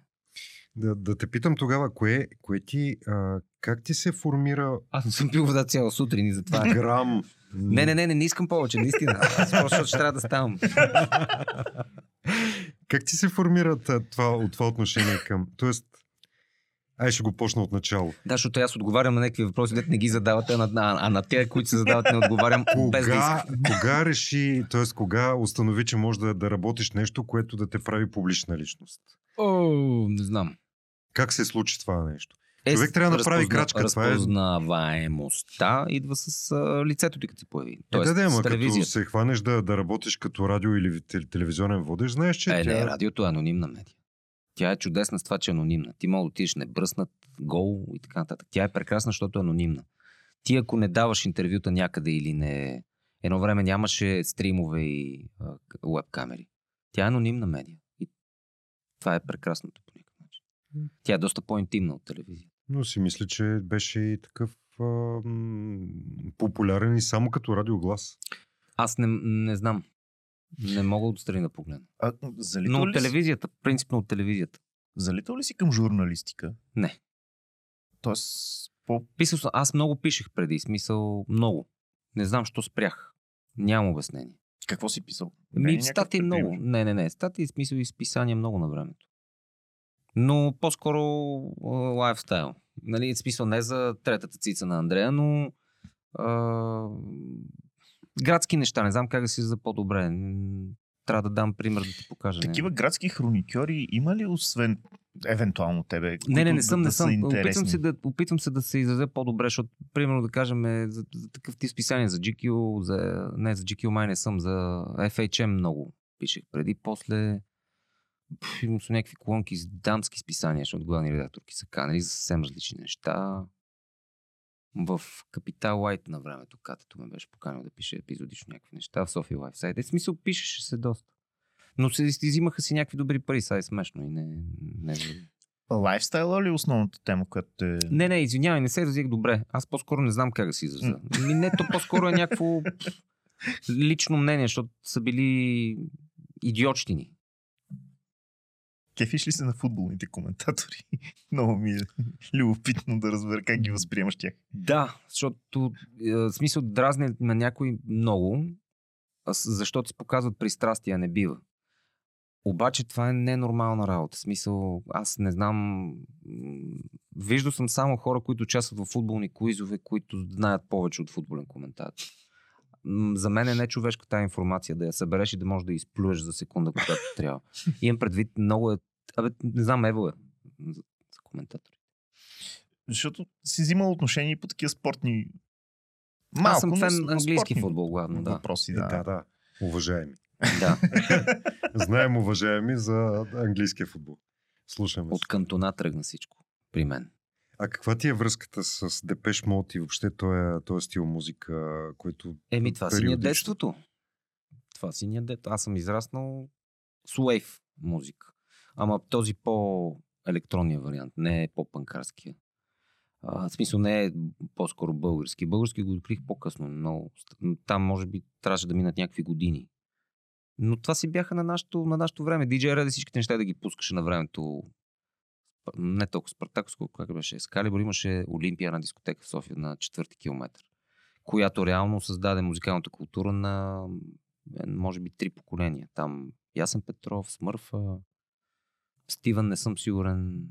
Да, да те питам тогава, кое, кое ти, а, как ти се формира Аз не съм пил вода цяла сутрин и затова. грам? Не, не, не, не, не искам повече, наистина. Аз просто ще трябва да ставам. Как ти се формира това, от това отношение към... Тоест, ай ще го почна от начало. Да, защото аз отговарям на някакви въпроси, дете не ги задавате, а на, а, а на тези, които се задават, не отговарям без да Кога, искам. кога реши, т.е. кога установи, че може да, да работиш нещо, което да те прави публична личност? О, не знам. Как се случи това нещо? Е, Човек трябва да направи крачка, е- Разпознаваемостта идва с а, лицето ти, като се появи. Е, Тоест, да, да, с ама като се хванеш да, да работиш като радио или тел- телевизионен водещ, знаеш, че Е, тя... не, радиото е анонимна медия. Тя е чудесна с това, че е анонимна. Ти мога да отидеш небръснат, гол и така нататък. Тя е прекрасна, защото е анонимна. Ти ако не даваш интервюта някъде или не... Едно време нямаше стримове и веб камери. Тя е анонимна медия. И това е прекрасното по никакъв начин. Тя е доста по-интимна от телевизия. Но си мисля, че беше и такъв а, популярен и само като радиоглас. Аз не, не знам. Не мога отстрани да погледна. А, Но от телевизията, принципно от телевизията. залитал ли си към журналистика? Не. Тоест, по... Писал аз много пишех преди, смисъл много. Не знам, що спрях. Нямам обяснение. какво си писал? Ми, статии пример. много. Не, не, не. Статии, смисъл и списания много на времето. Но по-скоро лайфстайл. Нали, в смисъл не за третата цица на Андрея, но а, градски неща. Не знам как да си за по-добре. Трябва да дам пример да ти покажа. не. Такива градски хроникьори има ли освен евентуално тебе? Не, не, не съм, да не съм. Опитвам се, да, опитвам се да се изразя по-добре, защото, примерно, да кажем, е, за, за такъв тип списания, за GQ, за, не, за GQ май не съм, за FHM много пишех преди, после пф, имам с някакви колонки с дамски списания, защото главни редакторки са канали за съвсем различни неща. В Капитал Лайт на времето, катето ме беше поканил да пише епизодично някакви неща в София Лайфсайд. Е, в смисъл, пишеше се доста. Но се изимаха си някакви добри пари, сега е смешно и не, не, не Лайфстайла ли е основната тема, която те... не, не, извинявай, не се изразих добре. Аз по-скоро не знам как да си изразя. Ми, не, то по-скоро е някакво лично мнение, защото са били идиотщини. Кефиш ли се на футболните коментатори? Много ми е любопитно да разбера как ги възприемаш тях. Да, защото е, смисъл дразни на някой много, защото се показват пристрастия, не бива. Обаче това е ненормална работа. Смисъл, аз не знам. Виждал съм само хора, които участват в футболни куизове, които знаят повече от футболен коментатор. За мен е не човешка тази информация, да я събереш и да можеш да я изплюеш за секунда, когато трябва. Имам предвид, много е. Абе, не знам, ево е за, за коментатори. Защото си взимал отношение и по такива спортни... Малко, Аз съм фен английски футбол, главно, да. Въпроси, да. да, да. Уважаеми. да. Знаем, уважаеми, за английския футбол. Слушаме. От кантона тръгна всичко при мен. А каква ти е връзката с Депеш Мод и въобще този, този стил музика, който... Еми, това си ни е периодично? детството. Това си ни е детството. Аз съм израснал с уейв музика. Ама този по-електронния вариант, не е по-панкарския. А, в смисъл не е по-скоро български. Български го открих по-късно. Но там може би трябваше да минат някакви години. Но това си бяха на нашето, на нашето време. DJ Red всичките неща да ги пускаше на времето. Не толкова Спартаковско, как беше. Скалибър имаше Олимпия на дискотека в София на четвърти километър, която реално създаде музикалната култура на е, може би три поколения. Там Ясен Петров, Смърфа, Стивън, не съм сигурен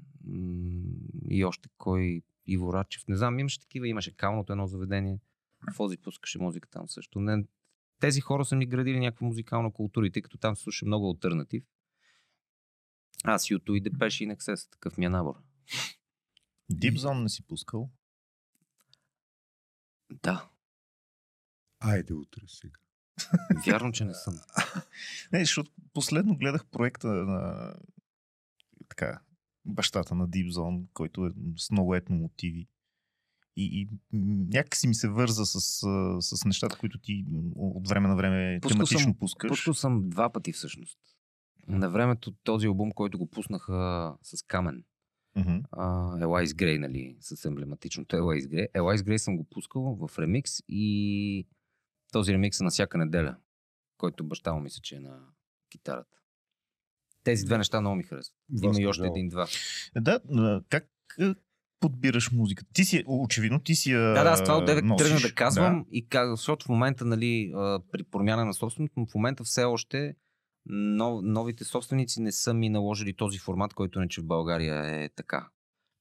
и още кой, Иво Рачев. Не знам, имаше такива, имаше калното едно заведение. Фози пускаше музика там също. Не, тези хора са ми градили някаква музикална култура и тъй като там се слуша много альтернатив. Аз Юту и Депеш и Нексес, такъв ми е набор. Deep Zone не си пускал. Да, Айде утре сега. вярно, че не съм. Не, защото последно гледах проекта на така, бащата на Deep Zone, който е с много етно мотиви. И, и м, някак си ми се върза с, с нещата, които ти от време на време Пускал тематично съм- пускаш. Пускал съм два пъти всъщност. На времето този албум, който го пуснаха с Камен, Мгм. Елайс Грей, нали, с емблематичното Елайс Грей. Елайс Грей съм го пускал в ремикс и този ремикс е на всяка неделя, който баща му мисля, че е на китарата. Тези две неща много ми харесват. Има и още един-два. Да, а, как а, подбираш музика? Ти си, очевидно, ти си Да, да, аз това отдеве носиш. тръгна да казвам и как, защото в момента, нали, при промяна на собственото, в момента все още нов, новите собственици не са ми наложили този формат, който не че в България е така.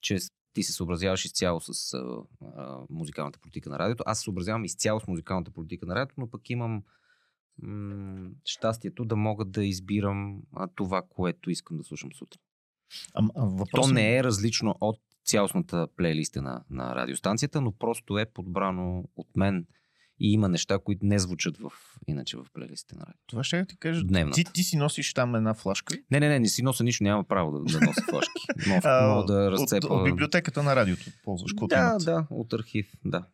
Че ти се съобразяваш изцяло с а, а, музикалната политика на радиото. Аз се съобразявам изцяло с музикалната политика на радиото, но пък имам м- щастието да мога да избирам а, това, което искам да слушам сутрин. А, а, въпрос То не е различно от цялостната плейлиста на, на радиостанцията, но просто е подбрано от мен и има неща, които не звучат в, иначе в плейлистите на радио. Това ще я ти кажа. Дневната. Ти, ти си носиш там една флашка. Не, не, не, не си нося нищо, няма право да, да нося флашки. Мога, А, мога да от, разцепа... от библиотеката на радиото ползваш, Да, да, от архив, да.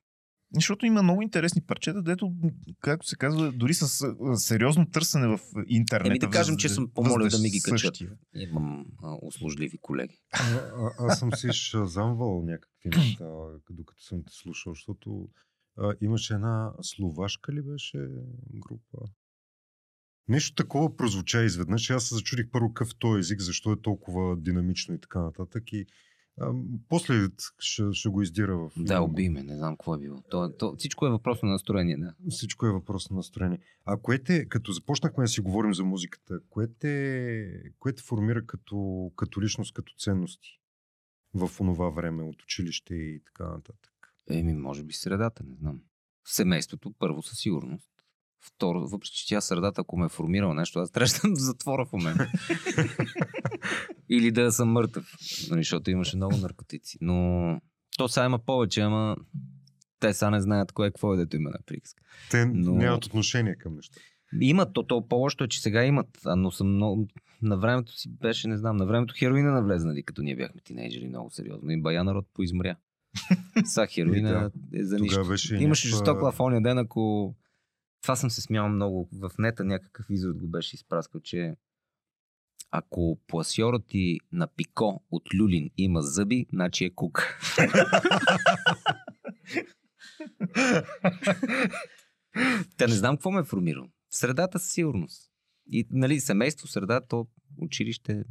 Защото има много интересни парчета, дето, както се казва, дори с сериозно търсене в интернет. Еми да кажем, че съм помолил да ми ги качат. Имам а, услужливи колеги. А, а, аз съм си шазамвал някакви неща, докато съм те слушал, защото а, имаше една словашка ли беше група? Нещо такова прозвуча изведнъж. Аз се зачудих първо какъв този език, защо е толкова динамично и така нататък. И а, после ще, ще го издира в... Да, уби ме, не знам какво е било. То, то, всичко е въпрос на настроение, да. Всичко е въпрос на настроение. А кое те, като започнахме да си говорим за музиката, кое те, кое те формира като, като личност, като ценности в онова време от училище и така нататък? Еми, може би средата, не знам. Семейството, първо със сигурност. Второ, въпреки че тя средата, ако ме е формирала нещо, аз трябва да в затвора в момента. Или да съм мъртъв, нали, защото имаше много наркотици. Но то сега има повече, ама те сега не знаят кое какво е, дето има на приказка. Те Но- нямат отношение към неща. Имат, то, то по-лошо е, че сега имат, а, но съм много... На времето си беше, не знам, на времето хероина навлезнали, като ние бяхме тинейджери, много сериозно. И бая народ поизмря. Са хероина е за нищо. Беше Имаше някаква- жесток в ония ден, ако... Това съм се смял много. В нета някакъв извод го беше изпраскал, че ако пласьорът ти на пико от люлин има зъби, значи е кук. Те не знам какво ме е формирало. Средата със сигурност. И, нали, семейство, среда, то училище.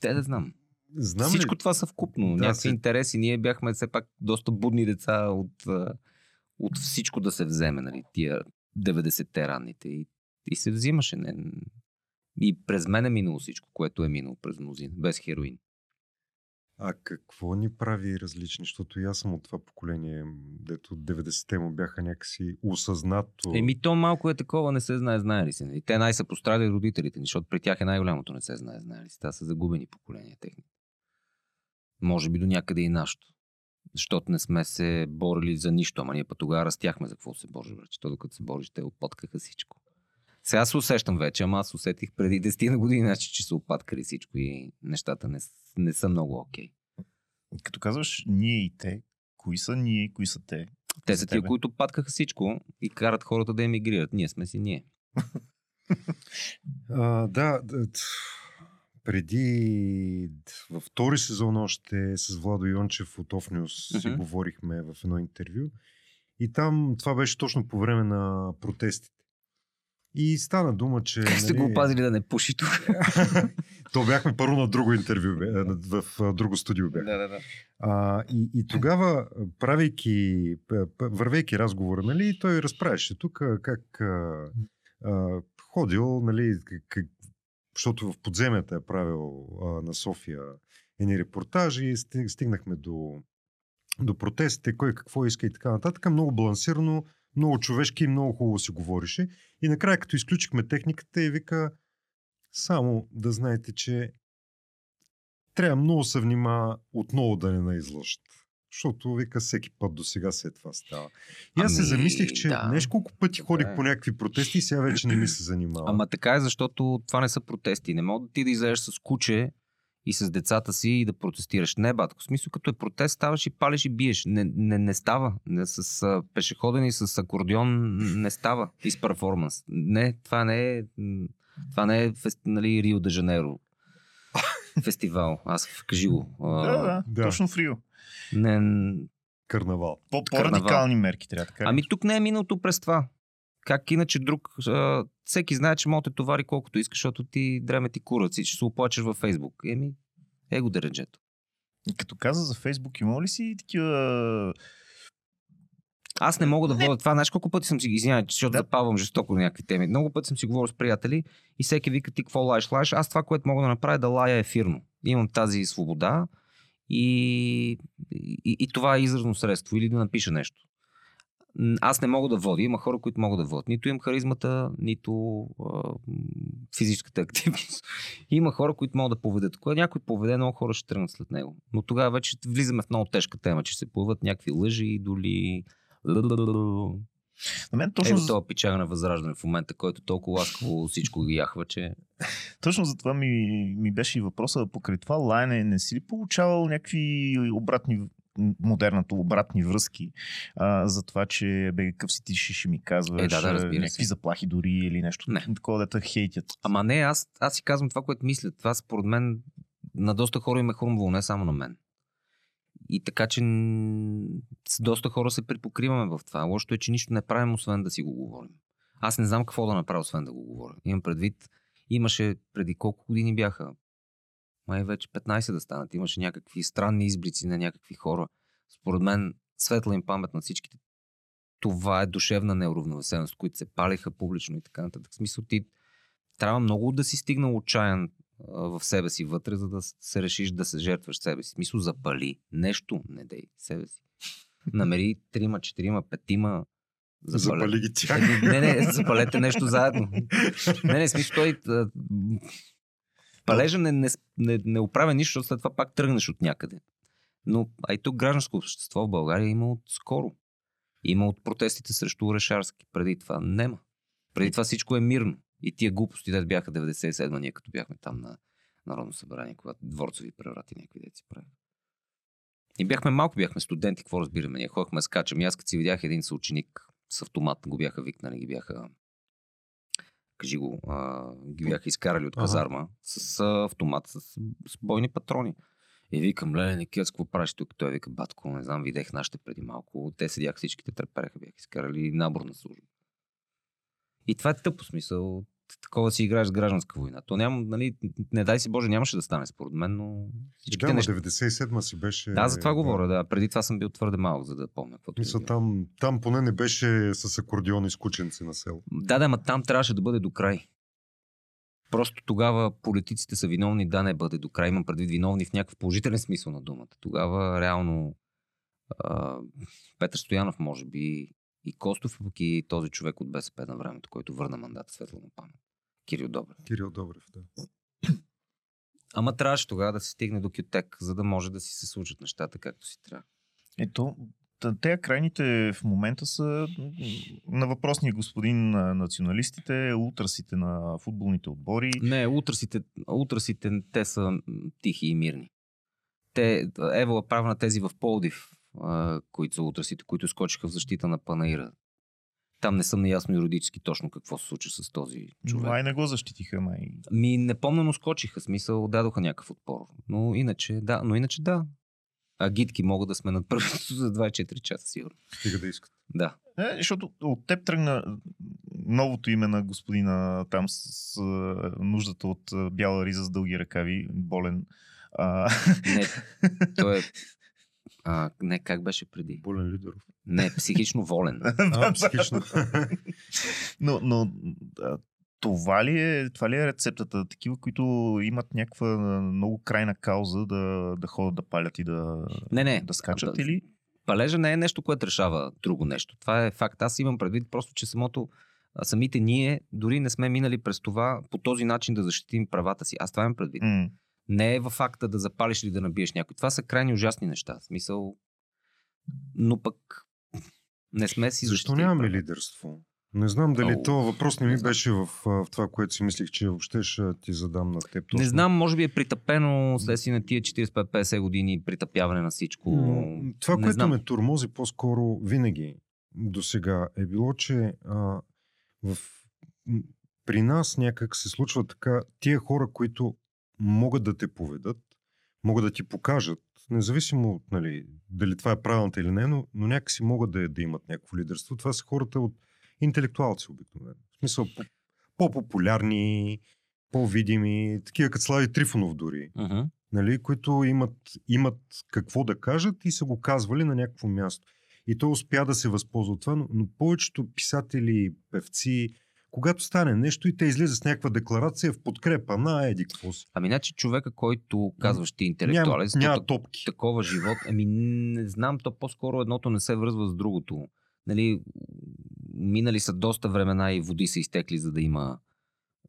Те да знам. Знам Всичко ли? това съвкупно. Да, Някакви си- интереси. Ние бяхме все пак доста будни деца от, от всичко да се вземе, нали, тия 90-те ранните. И, и се взимаше. Не, и през мен е минало всичко, което е минало през мнозина, без хероин. А какво ни прави различни? Защото и аз съм от това поколение, дето 90-те му бяха някакси осъзнато. Еми, то малко е такова, не се знае, знае ли се. Нали? Те най-са пострадали родителите ни, защото при тях е най-голямото, не се знае, знае ли се. Те са загубени поколения техни. Може би до някъде и нашето. Защото не сме се борили за нищо, ама ние път тогава растяхме за какво се бори, бре. Че то докато се бориш, те опоткаха всичко. Сега се усещам вече, ама аз усетих преди 10 на години, значи, че са опаткали всичко и нещата не, не са много окей. Като казваш ние и те, кои са ние, кои са те? Те За са тия, които паткаха всичко и карат хората да емигрират. Ние сме си ние. А, да, преди във втори сезон още с Владо Йончев от Офниус си Мгм. говорихме в едно интервю. И там това беше точно по време на протестите. И стана дума, че... Как сте го нали, опазили да не пуши тук? То бяхме първо на друго интервю, в друго студио бяхме. да, да. А, и, и тогава, правейки, вървейки разговора, нали, той разправяше тук как а, а, ходил, нали, как, защото в подземята е правил а, на София едни репортажи, стигнахме до, до протестите, кой какво иска и така нататък. Много балансирано, много човешки и много хубаво си говорише. И накрая, като изключихме техниката, и вика, само да знаете, че трябва много се внима отново да не наизлъжат. Защото, вика, всеки път до сега се това става. И аз се Ами, замислих, че да. нещо колко пъти ходих е. по някакви протести и сега вече не ми се занимава. Ама така е, защото това не са протести. Не мога да ти да излезеш с куче и с децата си и да протестираш. Не, батко. В смисъл, като е протест, ставаш и палиш и биеш. Не, не, не става. Не, с а, пешеходен и с акордеон не става. И с перформанс. Не, това не е... Това не е фест, нали, Рио де Жанейро. Фестивал. Аз кажи го. А, Да, да, да. точно в Рио. Не, Карнавал. По- По-радикални мерки трябва така. Ами тук не е миналото през това. Как иначе друг... А, всеки знае, че може да те товари колкото искаш, защото ти дреме ти кураци, че се оплачеш във Фейсбук. Еми, его дереджето. Като каза за Фейсбук, има ли си такива... Аз не мога да водя това. Знаеш колко пъти съм си, извинявай, защото Да. запавам жестоко на някакви теми. Много пъти съм си говорил с приятели и всеки вика ти какво лаеш, лаеш. Аз това, което мога да направя е да лая ефирно. Имам тази свобода и, и, и това е изразно средство или да напиша нещо. Аз не мога да водя. Има хора, които могат да водят. Нито имам харизмата, нито а, физическата активност. Има хора, които могат да поведат. Когато някой поведе, много хора ще тръгнат след него. Но тогава вече влизаме в много тежка тема, че се появят някакви лъжи, идоли. На мен Точно за, това печага на възраждане в момента, който толкова ласкаво всичко ги яхва, че... точно за това ми, ми беше и въпроса покрай това лайне. Не си ли получавал някакви обратни модерното обратни връзки а, за това, че бе, какъв си ти ще, ще ми казваш, Е, да, да, някакви се. заплахи дори или нещо Не. такова, дета хейтят. Ама не, аз, аз си казвам това, което мисля. Това според мен на доста хора им е хрумвало, не само на мен. И така, че с доста хора се припокриваме в това. Лошото е, че нищо не правим, освен да си го говорим. Аз не знам какво да направя, освен да го говоря. Имам предвид, имаше преди колко години бяха, май вече 15 да станат, имаше някакви странни изблици на някакви хора. Според мен, светла им памет на всичките. Това е душевна неуравновесеност, които се палиха публично и така нататък. В смисъл ти трябва много да си стигнал отчаян в себе си вътре, за да се решиш да се жертваш себе си. Смисъл запали. Нещо не дей себе си. Намери трима, четирима, петима. Запали ги тях. Не, не, запалете нещо заедно. Не, не, смисъл той... Палежа не, не, не, не оправя нищо, защото след това пак тръгнеш от някъде. Но а и тук гражданско общество в България има от скоро. Има от протестите срещу Орешарски. Преди това нема. Преди това всичко е мирно. И тия глупости, де бяха 97 ние като бяхме там на Народно събрание, когато дворцови преврати някакви деца правят. И бяхме малко, бяхме студенти, какво разбираме? Ние ходихме с качам. И аз като си видях един съученик с автомат, го бяха викнали, ги бяха кажи го, а, ги бяха изкарали от Ага. казарма с а, автомат, с, с бойни патрони. И викам, леле, не кец, какво правиш тук? Той вика, батко, не знам, видех нашите преди малко. Те седяха всичките трепереха, бяха изкарали набор на служба. И това е тъпо смисъл. Такова си играеш с гражданска война. То няма, нали, не дай си Боже, нямаше да стане според мен, но всичките Да, неща. 97-ма си беше... Да, за това говоря, да. Преди това съм бил твърде малък, за да помня каквото. е Мисля, там, там поне не беше с акордеон и скученци на село. Да, да, ма там трябваше да бъде до край. Просто тогава политиците са виновни да не бъде до край. Имам предвид виновни в някакъв положителен смисъл на думата. Тогава реално а, Петър Стоянов, може би, и Костов, пък и този човек от БСП на времето, който върна мандата светло на памет. Кирил Добрев. Кирил Добрев, да. Ама трябваше тогава да се стигне до Кютек, за да може да си се случат нещата както си трябва. Ето, те крайните в момента са на въпросния господин а, националистите, утрасите на футболните отбори. Не, утрасите, утрасите те са тихи и мирни. Те, Ева правна тези в Полдив, а, които са утрасите, които скочиха в защита на Панаира. Там не съм наясно юридически точно какво се случи с този човек. Май не го защитиха, май. Ми не помня, но скочиха. Смисъл, дадоха някакъв отпор. Но иначе, да, но иначе да. А гидки могат да сме над първото за 24 часа, сигурно. Стига да искат. Да. Е, защото от теб тръгна новото име на господина там с, с нуждата от бяла риза с дълги ръкави, болен. А, Не, той е... А, не, как беше преди? Болен Лидеров. Не, психично волен. А, психично. но, но това ли, е, това ли е рецептата? Такива, които имат някаква много крайна кауза да, да ходят да палят и да, Не, не. да скачат А, или? Палежа не е нещо, което решава друго нещо. Това е факт. Аз имам предвид просто, че самото самите ние дори не сме минали през това по този начин да защитим правата си. Аз това имам предвид. М. Не е във факта да запалиш или да набиеш някой. Това са крайни ужасни неща. В смисъл. Но пък не сме си Защо нямаме лидерство? Не знам дали Ау, това въпрос не не ми знам. беше в, в това, което си мислих, че въобще ще ти задам на теб. Не точно. знам, може би е притъпено следствие на тия 45-50 години притъпяване на всичко. Но това, не което знам. ме турмози по-скоро винаги до сега е било, че а, в, при нас някак се случва така, тия хора, които могат да те поведат, могат да ти покажат, независимо от нали, дали това е правилната или не, но, но някакси могат да, да имат някакво лидерство. Това са хората от интелектуалци обикновено. В смисъл по- по-популярни, по-видими, такива като Слави Трифонов дори Мгм. нали, които имат, имат какво да кажат и са го казвали на някакво място. И той успя да се възползва от това, но, но повечето писатели, певци, когато стане нещо и те излизат с някаква декларация в подкрепа на еди какво си. Ами, значи човека, който казваш ти Няма, интелектуалец, то няма так- топки. такова живот, ами не знам, то по-скоро едното не се връзва с другото. Нали, минали са доста времена и води са изтекли, за да има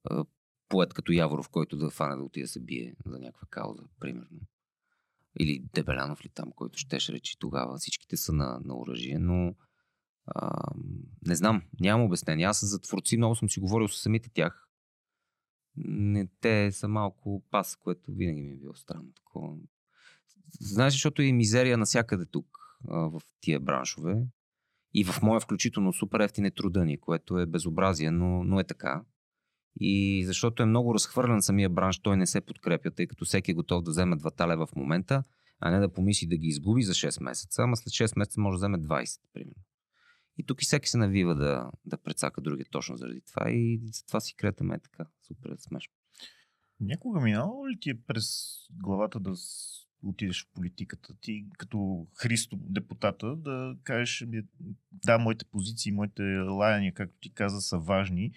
а, поет като Яворов, който да фане да отиде да се бие за някаква кауза, примерно. Или Дебелянов ли там, който щеше речи тогава. Всичките са на, на оръжие, но не знам, нямам обяснение. Аз за творци много съм си говорил с самите тях. Не, те са малко пас, което винаги ми е било странно. Такова. Знаеш, защото е мизерия навсякъде тук, в тия браншове. И в моя включително супер ефтин е труда ни, което е безобразие, но, но е така. И защото е много разхвърлен самия бранш, той не се подкрепя, тъй като всеки е готов да вземе 2 лева в момента, а не да помисли да ги изгуби за 6 месеца, ама след 6 месеца може да вземе 20, примерно. И тук и всеки се навива да, да прецака другия точно заради това и затова си кретаме така. Супер смешно. Някога минало ли ти е през главата да отидеш в политиката? Ти като Христо депутата да кажеш, «Ми, да, моите позиции, моите лаяния, както ти каза, са важни,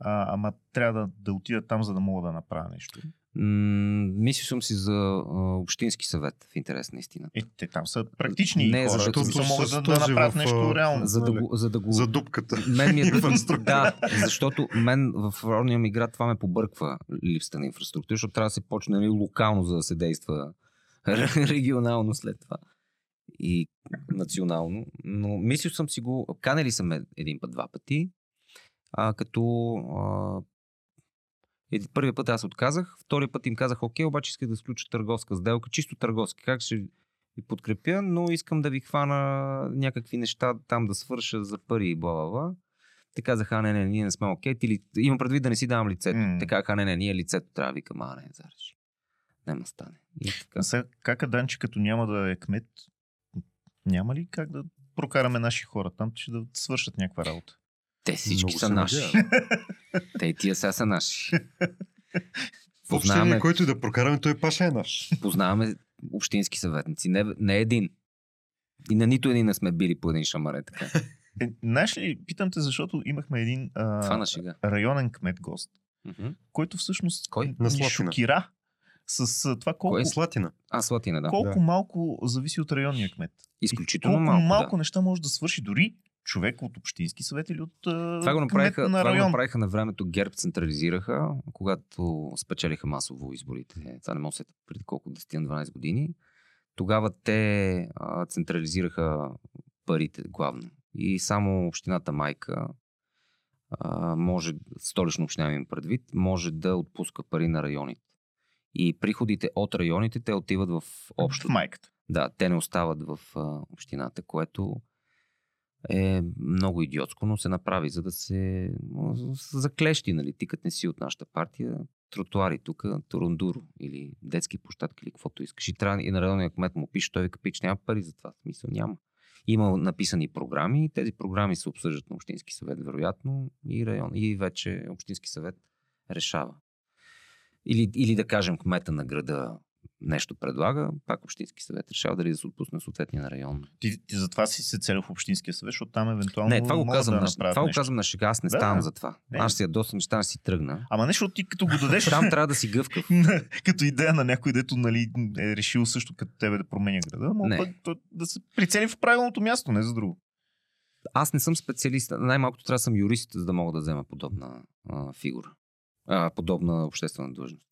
а, ама трябва да, да отида там, за да мога да направя нещо. Мислил съм си за а, общински съвет в интерес на истина. Е, те там са практични Не, хора, защото които могат да, да направят в, нещо реално. За да, нали? го, за да го За дупката. Мен ми е да, защото мен в родния ми град това ме побърква липсата на инфраструктура, защото трябва да се почне нали, локално, за да се действа регионално след това. И национално. Но мислил съм си го, канели съм един път, два пъти, а, като а, еди- първия път аз отказах, втория път им казах, окей, обаче исках да сключа търговска сделка, чисто търговски, как ще ви подкрепя, но искам да ви хвана някакви неща там да свърша за пари и бла. Те казаха, а, не, не, ние не сме окей. Ти ли... Имам предвид да не си давам лицето. Mm. Те казаха, не, не, ние лицето трябва да викам, а, не, зареши. Нема стане. И така. А Сега, как Данче, като няма да е кмет, няма ли как да прокараме наши хора там, че да свършат някаква работа? Те всички Много са се наши. Те и тия сега са наши. Познаваме, който и да прокараме, той паша е наш. познаваме общински съветници. Не, не един. И на нито един не сме били по един шамаре. Така. Е, знаеш ли, питам те, защото имахме един а, районен кмет гост, Мгм. който всъщност Кой? ни шокира с това колко, Кой е Слатина. А, Слатина, да. колко Да. малко зависи от районния кмет. Изключително колко малко. малко да. неща може да свърши дори човек от общински съвет или от Това го, направиха, на това го район. направиха на времето. ГЕРБ централизираха, когато спечелиха масово изборите. Това не мога да се преди колко 10-12 години. Тогава те а, централизираха парите главно. И само общината Майка а, може, столична община им предвид, може да отпуска пари на районите. И приходите от районите те отиват в в общото. майката. Да, те не остават в а, общината, което е много идиотско, но се направи, за да се заклещи, нали? Ти като не си от нашата партия, тротуари тук, турундуро или детски площадки или каквото искаш. И, трябва, и на районния кмет му пише, той вика, пич, няма пари за това. В Смисъл няма. Има написани програми и тези програми се обсъждат на Общински съвет, вероятно, и район. И вече Общински съвет решава. Или, или да кажем, кмета на града нещо предлага, пак Общински съвет решава дали да се отпусне съответния на район. Ти, ти затова си се целил в общинския съвет, защото там евентуално Не, това го казвам, да на, това го нещо. казвам на шега, аз не Да, ставам за това. Не. Аз си ядосам, ще си тръгна. Ама не, защото ти като го дадеш Там трябва да си гъвкав. като идея на някой, дето нали, е решил също като тебе да променя града, но пък той да се прицели в правилното място, не за друго. Аз не съм специалист. Най-малкото трябва да съм юрист, за да мога да взема подобна а, фигура. А, подобна обществена длъжност.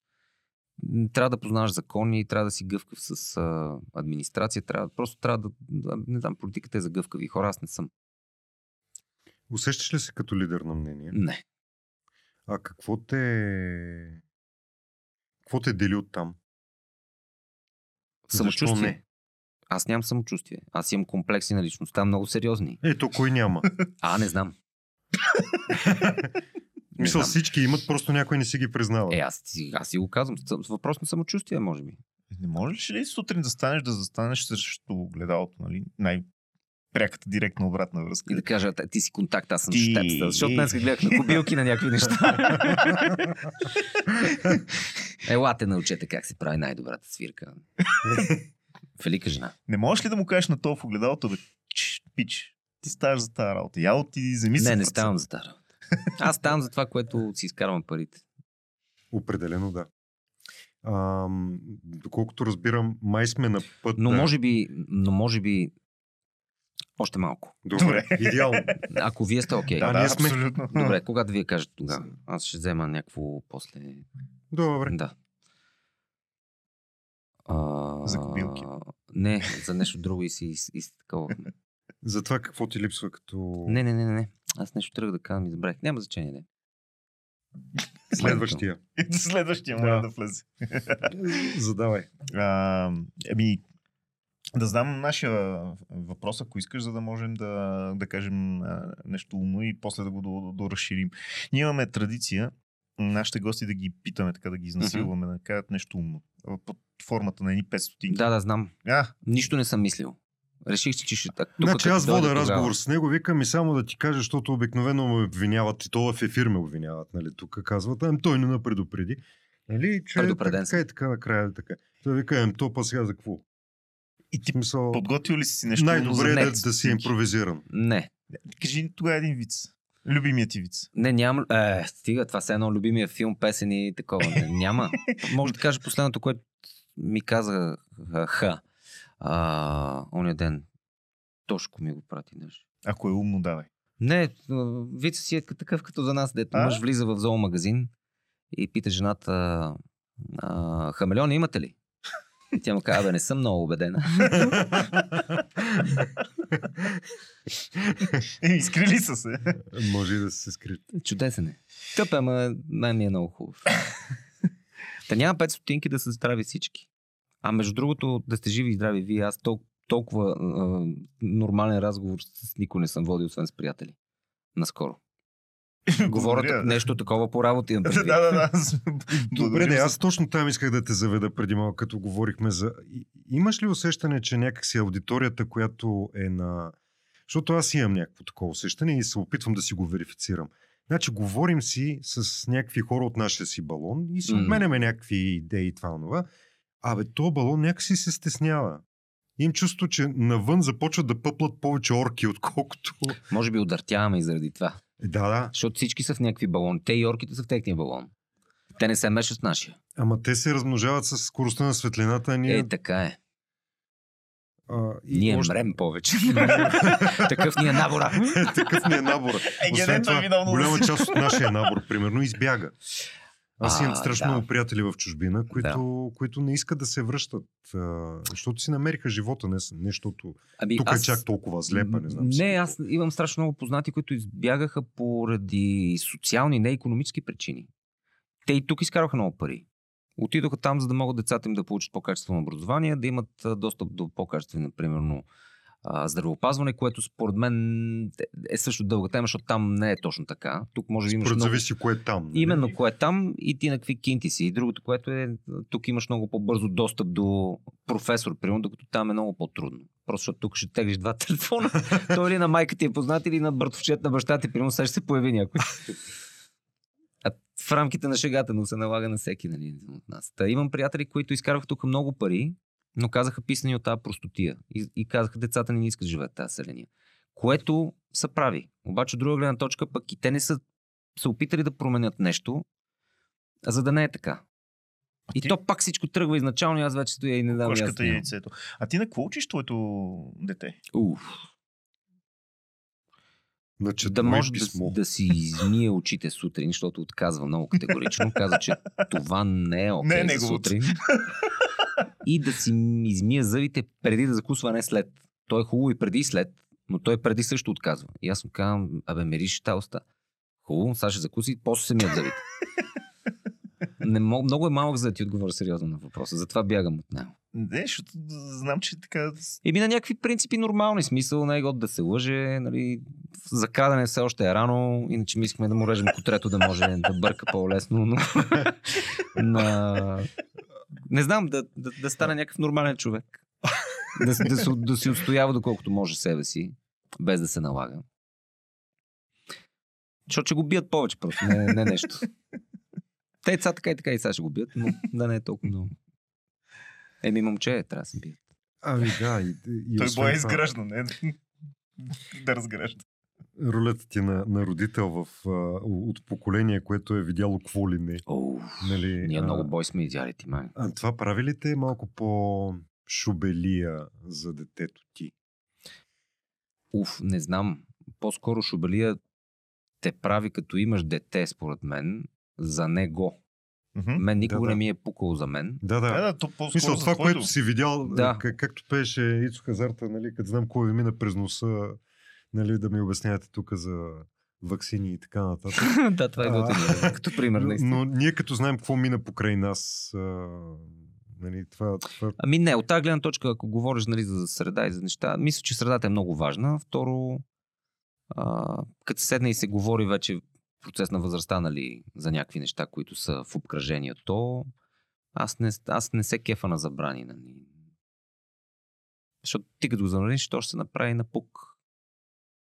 Трябва да познаваш закони, трябва да си гъвкав с а, администрация, трябва, просто трябва да, да, не знам, политиката е за гъвкави хора, аз не съм. Усещаш ли се като лидер на мнение? Не. А какво те... Какво те дели от там? Защо Самочувствие. не? Аз нямам самочувствие. Аз имам комплекси на личността, много сериозни. Ето, кой няма? А, не знам. Мисля, всички имат, просто някой не си ги признава. Е, аз, си- аз си го казвам. Въпрос на самочувствие, може би. Не можеш ли сутрин да станеш да застанеш срещу огледалото, нали? Най- пряката директна обратна връзка. И да кажа, «Та, ти си контакт, аз съм Ти- щепста. Защото днес гледах на кобилки на някакви неща. Елате, научете как се прави най-добрата свирка. Велика жена. Не можеш ли да му кажеш на това в огледалото, бе, «Чш, пич, ти ставаш за тази работа. Я ти вземи не, не ставам ръце». за тази работа. Аз ставам за това, което си изкарвам парите. Определено да. Ам, доколкото разбирам, май сме на път Но да... може би, но може би още малко. Добре, идеално. Ако вие сте окей. Да, ние сме. абсолютно. Добре, когато вие кажете тогава. Аз ще взема някакво после. Добре. Да. А, За кобилки. Не, за нещо друго и си и, и такова. За това какво ти липсва като Не, не, не, не, не. Аз нещо тръгах да казвам и забравих. Няма значение, не. следващия. Следващия Да. моля да влезе. Задавай. А, еми, да знам нашия въпрос, ако искаш, за да можем да, да кажем нещо умно и после да го до- доразширим. Ние имаме традиция нашите гости да ги питаме, така да ги изнасилваме, да кажат нещо умно. Под формата на едни 5 стотинки. Да, да, знам. А, Нищо не съм мислил. Реших, си, че ще... Тук, Значи като аз дойде водя тогава- разговор с него, викам и само да ти кажа, защото обикновено ме обвиняват, и то в ефир ме обвиняват, нали, тук казват, ами той не напредупреди. Нали, че Предупреден така и така накрая така. Той вика, ем, то па сега за какво? И ти смисъл, подготвил ли си нещо? най-добре е да, да си Стинки? импровизиран. Не. Кажи тогава един виц. Любимият ти виц. Не, няма. Е, стига, това е едно любимия филм, песен и такова. Не, няма. Може да кажа последното, което ми каза Ха. А, оня ден. Тошко ми го прати нещо. Ако е умно, давай. Не, вица си е такъв като за нас, дето А? мъж влиза в зоомагазин и пита жената, а, хамелеони имате ли? И тя му казва, бе, не съм много убедена. Е, изкрили са се. Може и да се скрит. Чудесен е. Тъп е, ама мен ми е много хубав. Та няма 5 стотинки да са здрави всички. А между другото, да сте живи и здрави вие, аз тол- толкова а, нормален разговор с никой не съм водил, освен с приятели. Наскоро. Говоря Благодаря. нещо такова по работа имам да, предвид. да, да. аз- Добре, за- аз точно там исках да те заведа преди малко, като говорихме за... Имаш ли усещане, че някакси аудиторията, която е на... Защото аз имам някакво такова усещане и се опитвам да си го верифицирам. Значи, говорим си с някакви хора от нашия си балон и си М. обменяме някакви идеи и това, онова. Абе, то балон някакси се стеснява. Им чувство, че навън започват да пъплат повече орки, отколкото... Може би удъртяваме и заради това. Е, Да, да. Защото всички са в някакви балони. Те и орките са в техния балон. Те не се мешат с нашия. Ама те се размножават с скоростта на светлината, а ние... Е, така е. а, и Ние още- мрем повече. Такъв ни е набора. Такъв ни е набор. Е, Освен това, голяма част от нашия набор, примерно, избяга. Аз имам страшно да. много приятели в чужбина, които, които не искат да се връщат, защото си намериха живота, не, не защото Ами, тук е чак толкова зле, па не знам. Не, аз имам страшно много познати, които избягаха поради социални, не економически причини. Те и тук изкараха много пари. Отидоха там, за да могат децата им да получат по-качествено образование, да имат достъп до по-качествено, примерно, а, здравеопазване, което според мен е също дълга тема, защото там не е точно така. Тук може да имаш Според много... зависи кое е там. нали? Именно кое е там и ти на какви кинти си. И другото, което е, тук имаш много по-бързо достъп до професор, примерно, докато там е много по-трудно. Просто защото тук ще теглиш два телефона. Той или на майка ти е познат, или на братовчет на баща ти, примерно, сега ще се появи някой. А в рамките на шегата, но се налага на всеки нали, от нас. Та, имам приятели, които изкарваха тук много пари, но казаха писани от тази простотия. И, и казаха, децата ни не искат да живеят тази селения. Което са прави. Обаче от друга гледна точка, пък и те не са се опитали да променят нещо, за да не е така. И ти- то пак всичко тръгва изначално и аз вече стоя и не дам Кошката и яйцето. А ти на какво учиш твоето дете? Уф, Значи, да може да, писмо. да си измие очите сутрин, защото отказва много категорично. Каза, че това не е окей Не е за неговото. сутрин. И да си измие зъбите преди да закусва, не след. Той е хубаво и преди и след, но той преди също отказва. И аз му казвам, абе, мириш тази уста. Хубаво, сега ще закуси после се мият зъбите. Не мог, много е малък за да ти отговоря сериозно на въпроса. Затова бягам от него. Не, защото знам, че така... Еми на някакви принципи нормални смисъл, не е год да се лъже, нали, за крадене все още е рано, иначе мислихме да му режем котрето да може да бърка по-лесно, но на... не знам, да, да, да стане някакъв нормален човек. Да, да, се- да си отстоява доколкото може себе си, без да се налага. Защото ще го бият повече просто, не, не нещо. Те деца така и така и сега ще го бият, но да не е толкова много. Еми, момче, трябва да се бият. Ами да, и, и Той бой е изгражда, не да разгражда. Ролята ти на, на родител в, а, от поколение, което е видяло какво ли не. Оу, Нали, ние а, много бой сме идяли ти, май. А това прави ли те малко по шубелия за детето ти? Уф, не знам. По-скоро шубелия те прави като имаш дете, според мен, за него. Мгм. Мен никога Да, да. не ми е пукало за мен. Да, да. Да, да, то по-скоро Мисля, за това, твоето. което си видял, Да. да. как, както пееше Ицо Хазарта, нали, като знам кой ви мина през носа, нали, да ми обяснявате тук за вакцини и така нататък. да, това е готино. Като пример, наистина. но ние като знаем какво мина покрай нас, а, нали, това, това Ами не, от тази гледна точка, ако говориш нали, за среда и за неща, мисля, че средата е много важна. Второ, а, като се седне и се говори вече процес на възрастта, нали, за някакви неща, които са в обкръжението, аз не, аз не се кефа на забрани. Нали. Защото ти като го замръзниш, то ще се направи на пук.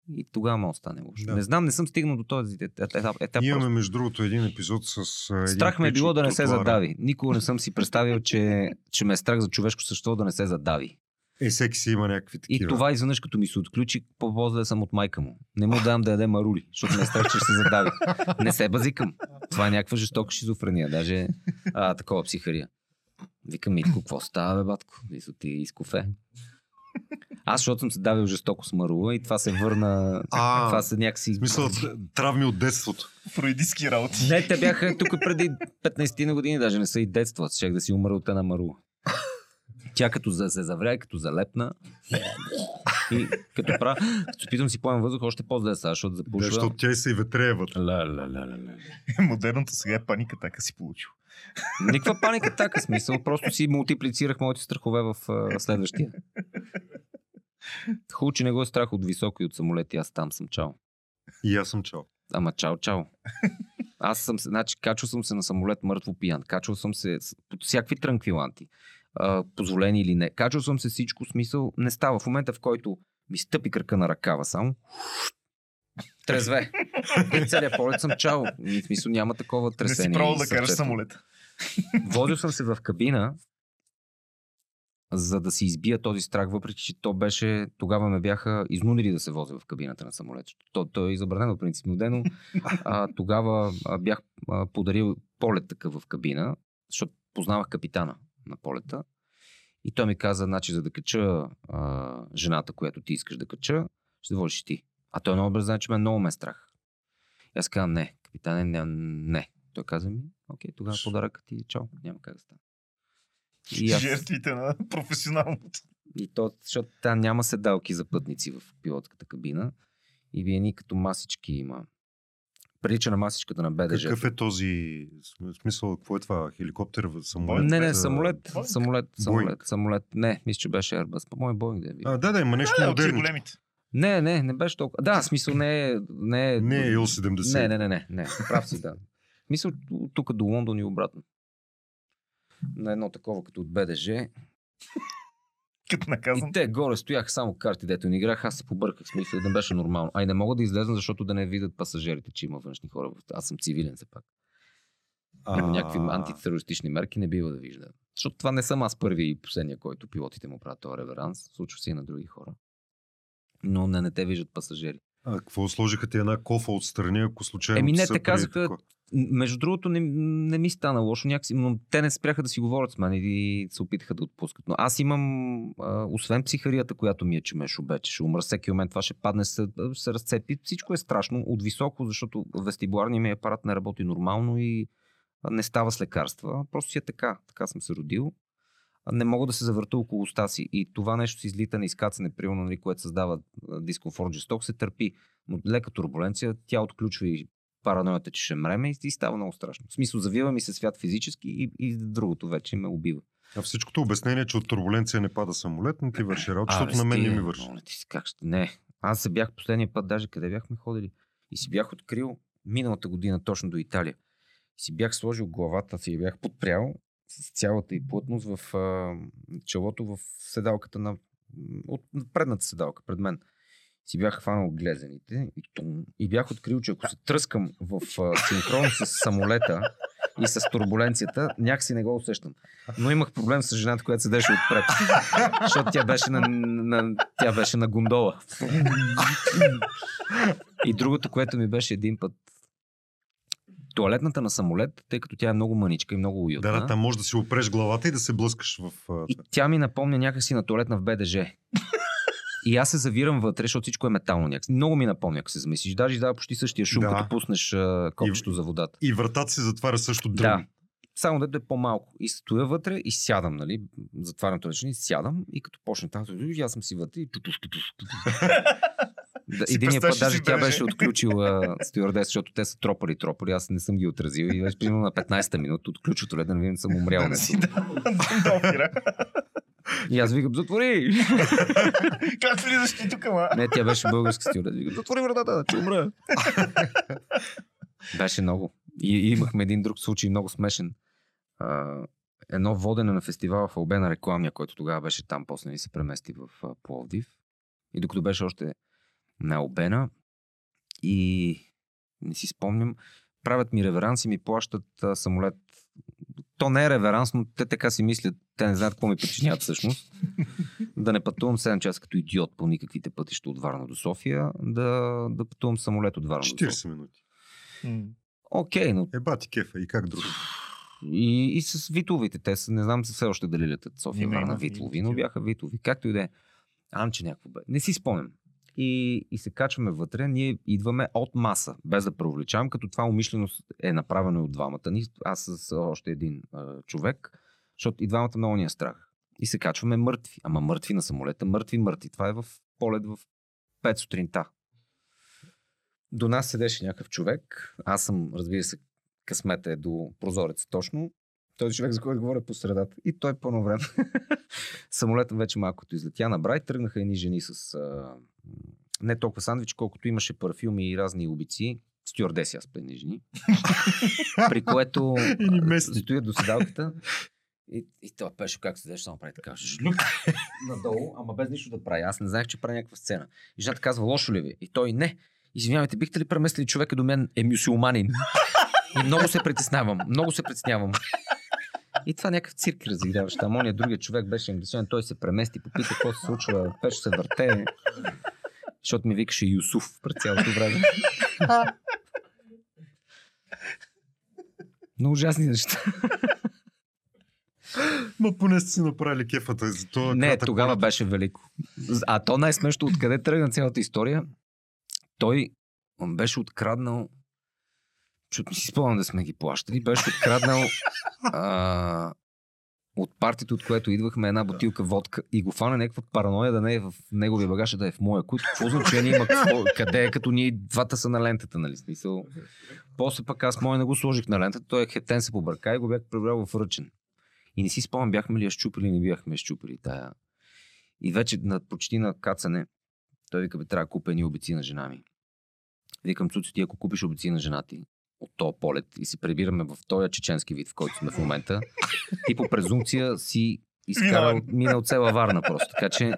И тогава може да стане лошо. Да. Не знам, не съм стигнал до този етап. етап, Имаме, просто. между другото, един епизод с... един Страх ме е било да не се задави. Никога не съм си представил, че, че ме е страх за човешко същество да не се задави. Е, всеки си има някакви И такива. това изведнъж като ми се отключи, по-возле съм от майка му. Не му давам да яде марули, защото ме е страх, че ще се задави. Не се базикам. Това е някаква жестока шизофрения, даже а, такова психария. Викам, Митко, какво става, бе, батко? Мисля, ти изкофе. Аз, защото съм се давил жестоко с марула и това се върна... А, това се някакси... Смисъл, травми от детството. Фройдистски работи. Не, те бяха тук преди 15 на години, даже не са и детства. Щех да си умра от една марула. Тя като за, се завря, като залепна. И като правя, като питам си поем въздух, още по-зле сега, защото Да, запушва. защото тя и се и ветрея вътре. Ла, ла, ла, ла, ла. Модерното сега е паника, така си получил. Никаква паника, така смисъл. Просто си мултиплицирах моите страхове в следващия. Хубаво, че не го е страх от високо и от самолети. Аз там съм чао. И аз съм чал. Ама чао, чао. Аз съм се, значи, качвал съм се на самолет мъртво пиян. Качвал съм се под всякакви транквиланти. А, позволени или не. Качвал съм се всичко смисъл. Не става. В момента, в който ми стъпи кръка на ръкава само, трезве. И целият полет съм чао. И в смисъл няма такова Не си тресение. пробвал и да караш самолет. Водил съм се в кабина, за да си избия този страх, въпреки че то беше, тогава ме бяха изнудили да се возя в кабината на самолет. То, то е забранено принципно дено. А, тогава а, бях а, подарил полет такъв в кабина, защото познавах капитана на полета. И той ми каза, значи, за да кача а, жената, която ти искаш да кача, ще водиш ти. А той много добре знае, че ме много ме е страх. И аз казвам, не, капитане, не, не. Той каза ми, окей, тогава подаръкът ти е чао, няма как да стане. И, аз, Жертвите на професионалното. и то, защото там няма седалки за пътници в пилотската кабина и вие ни като масички има. Прилича на масичката на БДЖ. Какъв е този смисъл? Какво е това? Хеликоптер, самолет? Не, не, А, самолет, Боинг. самолет, самолет, самолет. Не, мисля, че беше Airbus. По-мой Боинг да е. А, да, да, има нещо Да, модерно. големите. Не, не, не беше толкова. Да, смисъл не е... Не, е- Не е Ил-70. Не, не, не, не, не. Прав си, да. Мисля, тук до Лондон и обратно. На едно такова като от БДЖ. Като И наказан. те горе стояха само карти, дето ни играх, аз се побърках, смисъл, да беше нормално. А и не мога да излезна, защото да не видят пасажирите, че има външни хора. Аз съм цивилен все пак. А, Някакви антитерористични мерки не бива да вижда. Защото това не съм аз първи и последния, който пилотите му правят този реверанс. Случва се и на други хора. Но не, не те виждат пасажири. А какво сложиха ти една кофа отстрани, ако случайно Еми, не, те казаха, Между другото, не, не ми стана лошо някакси, но те не спряха да си говорят с мен и се опитаха да отпускат. Но аз имам, а, освен психарията, която ми е, че ме шубече, ще умра всеки момент, това ще падне, се, се разцепи. Всичко е страшно от високо, защото вестибуларният ми апарат не работи нормално и не става с лекарства. Просто си е така. Така съм се родил. Не мога да се завърта около уста си. И това нещо с излитане и скацане, примерно, нали, което създава дискомфорт, жесток, се търпи. Но лека турбуленция, тя отключва и параноята, че ще мреме и, става много страшно. В смисъл, завива ми се свят физически и, и другото вече ме убива. А всичкото обяснение, че от турбуленция не пада самолет, не ти върши работа, защото на мен не ми върши. ти се, как ще... Не. Аз се бях последния път, даже къде бяхме ходили. И си бях открил миналата година точно до Италия. И си бях сложил главата си, я бях подпрял с цялата и плътност в а, челото в седалката на от на предната седалка пред мен. Си бях хванал глезените и, тум, и бях открил, че ако се тръскам в а, синхрон с самолета и с турбуленцията, някакси не го усещам. Но имах проблем с жената, която седеше отпред. Защото тя беше на, на, тя беше на гондола. И другото, което ми беше един път туалетната на самолет, тъй като тя е много мъничка и много уютна. Да, да, там може да си опреш главата и да се блъскаш в... И тя ми напомня някакси на туалетна в БДЖ. И аз се завирам вътре, защото всичко е метално някакси. Много ми напомня, ако се замислиш. Даже издава почти същия шум, Да. като пуснеш копчето за водата. И вратата се затваря също Да. дрън. Само дето е по-малко. И стоя вътре и сядам, нали? Затварям туалетчина и сядам. И като почне там, аз съм си вътре и. Да, единия път ли даже тя беше отключила стюардес, защото те са тропали, тропали, аз не съм ги отразил и беше примерно на 15-та минута отключва туалет, да не видим, съм умрял. Да си да. И аз викам, затвори! Как влизаш ти тук, ма? Не, тя беше българска стюардес. Викам, затвори вратата, че умра. беше много. И, и имахме един друг случай, много смешен. А, едно водене на фестивала в Албена рекламния, който тогава беше там, после ни се премести в Пловдив. И докато беше още на Албена и не си спомням, правят ми реверанс и ми плащат а, самолет. То не е реверанс, но те така си мислят, те не знаят какво ми причиняват всъщност. да не пътувам 7 часа като идиот по никаквите пътища от Варна до София, да, да пътувам самолет от Варна до София. 40 минути. Окей, но Е, бати кефа и как друго. и, и с витовите. Те са, не знам все още дали летят София Варна Витлови, но бяха Витови. Както и да е. Амче някакво бе. Не си спомням. И, и се качваме вътре, ние идваме от маса, без да преувеличавам, като това умишлено е направено от двамата ни. Аз с още един а, човек, защото и двамата много ни е страх. И се качваме мъртви. Ама мъртви на самолета, мъртви, мъртви. Това е в полет в 5 сутринта. До нас седеше някакъв човек. Аз съм, разбира се, късмета е до прозореца точно. Този човек, за който говоря по средата. И той по едно време. Самолетът вече малко като излетя на брай, тръгнаха едни жени с а, не толкова сандвич, колкото имаше парфюми и разни обици. Стюардеси, аз едни жени. При което стоят до седалката. И, и той пеше как седеш, само прави така. Жлюк надолу, ама без нищо да прави. Аз не знаех, че прави някаква сцена. И жената казва, лошо ли ви? И той не. Извинявайте, бихте ли преместили човека до мен е мюсюлманин? И много се притеснявам. Много се притеснявам. И това някакъв цирк разиграваше. Там ония другия човек беше англичанин, той се премести, попита какво се случва, пеше се върте. Защото ми викаше Юсуф през цялото време. Но ужасни неща. Ма поне сте си направили кефата за това. Не, тогава беше велико. А то най-смешно, откъде тръгна цялата история, той беше откраднал, защото не си спомням да сме ги плащали, беше откраднал а, от партито, от което идвахме една бутилка водка и го фана някаква параноя да не е в неговия багаж, а да е в моя. Които какво значение има какво, къде е, като ние двата са на лентата, нали? Смисъл. После пък аз моя не го сложих на лентата, той е хептен се побърка и го бях прибрал в ръчен. И не си спомням, бяхме ли я щупили, не бяхме щупили тая. И вече на, почти на кацане, той вика, бе, трябва да купя едни обици на жена ми. Викам, Цуци, ти ако купиш обици на жена ти от този полет и се прибираме в този чеченски вид, в който сме в момента, ти по презумпция си изкарал, минал цела Варна просто. Така че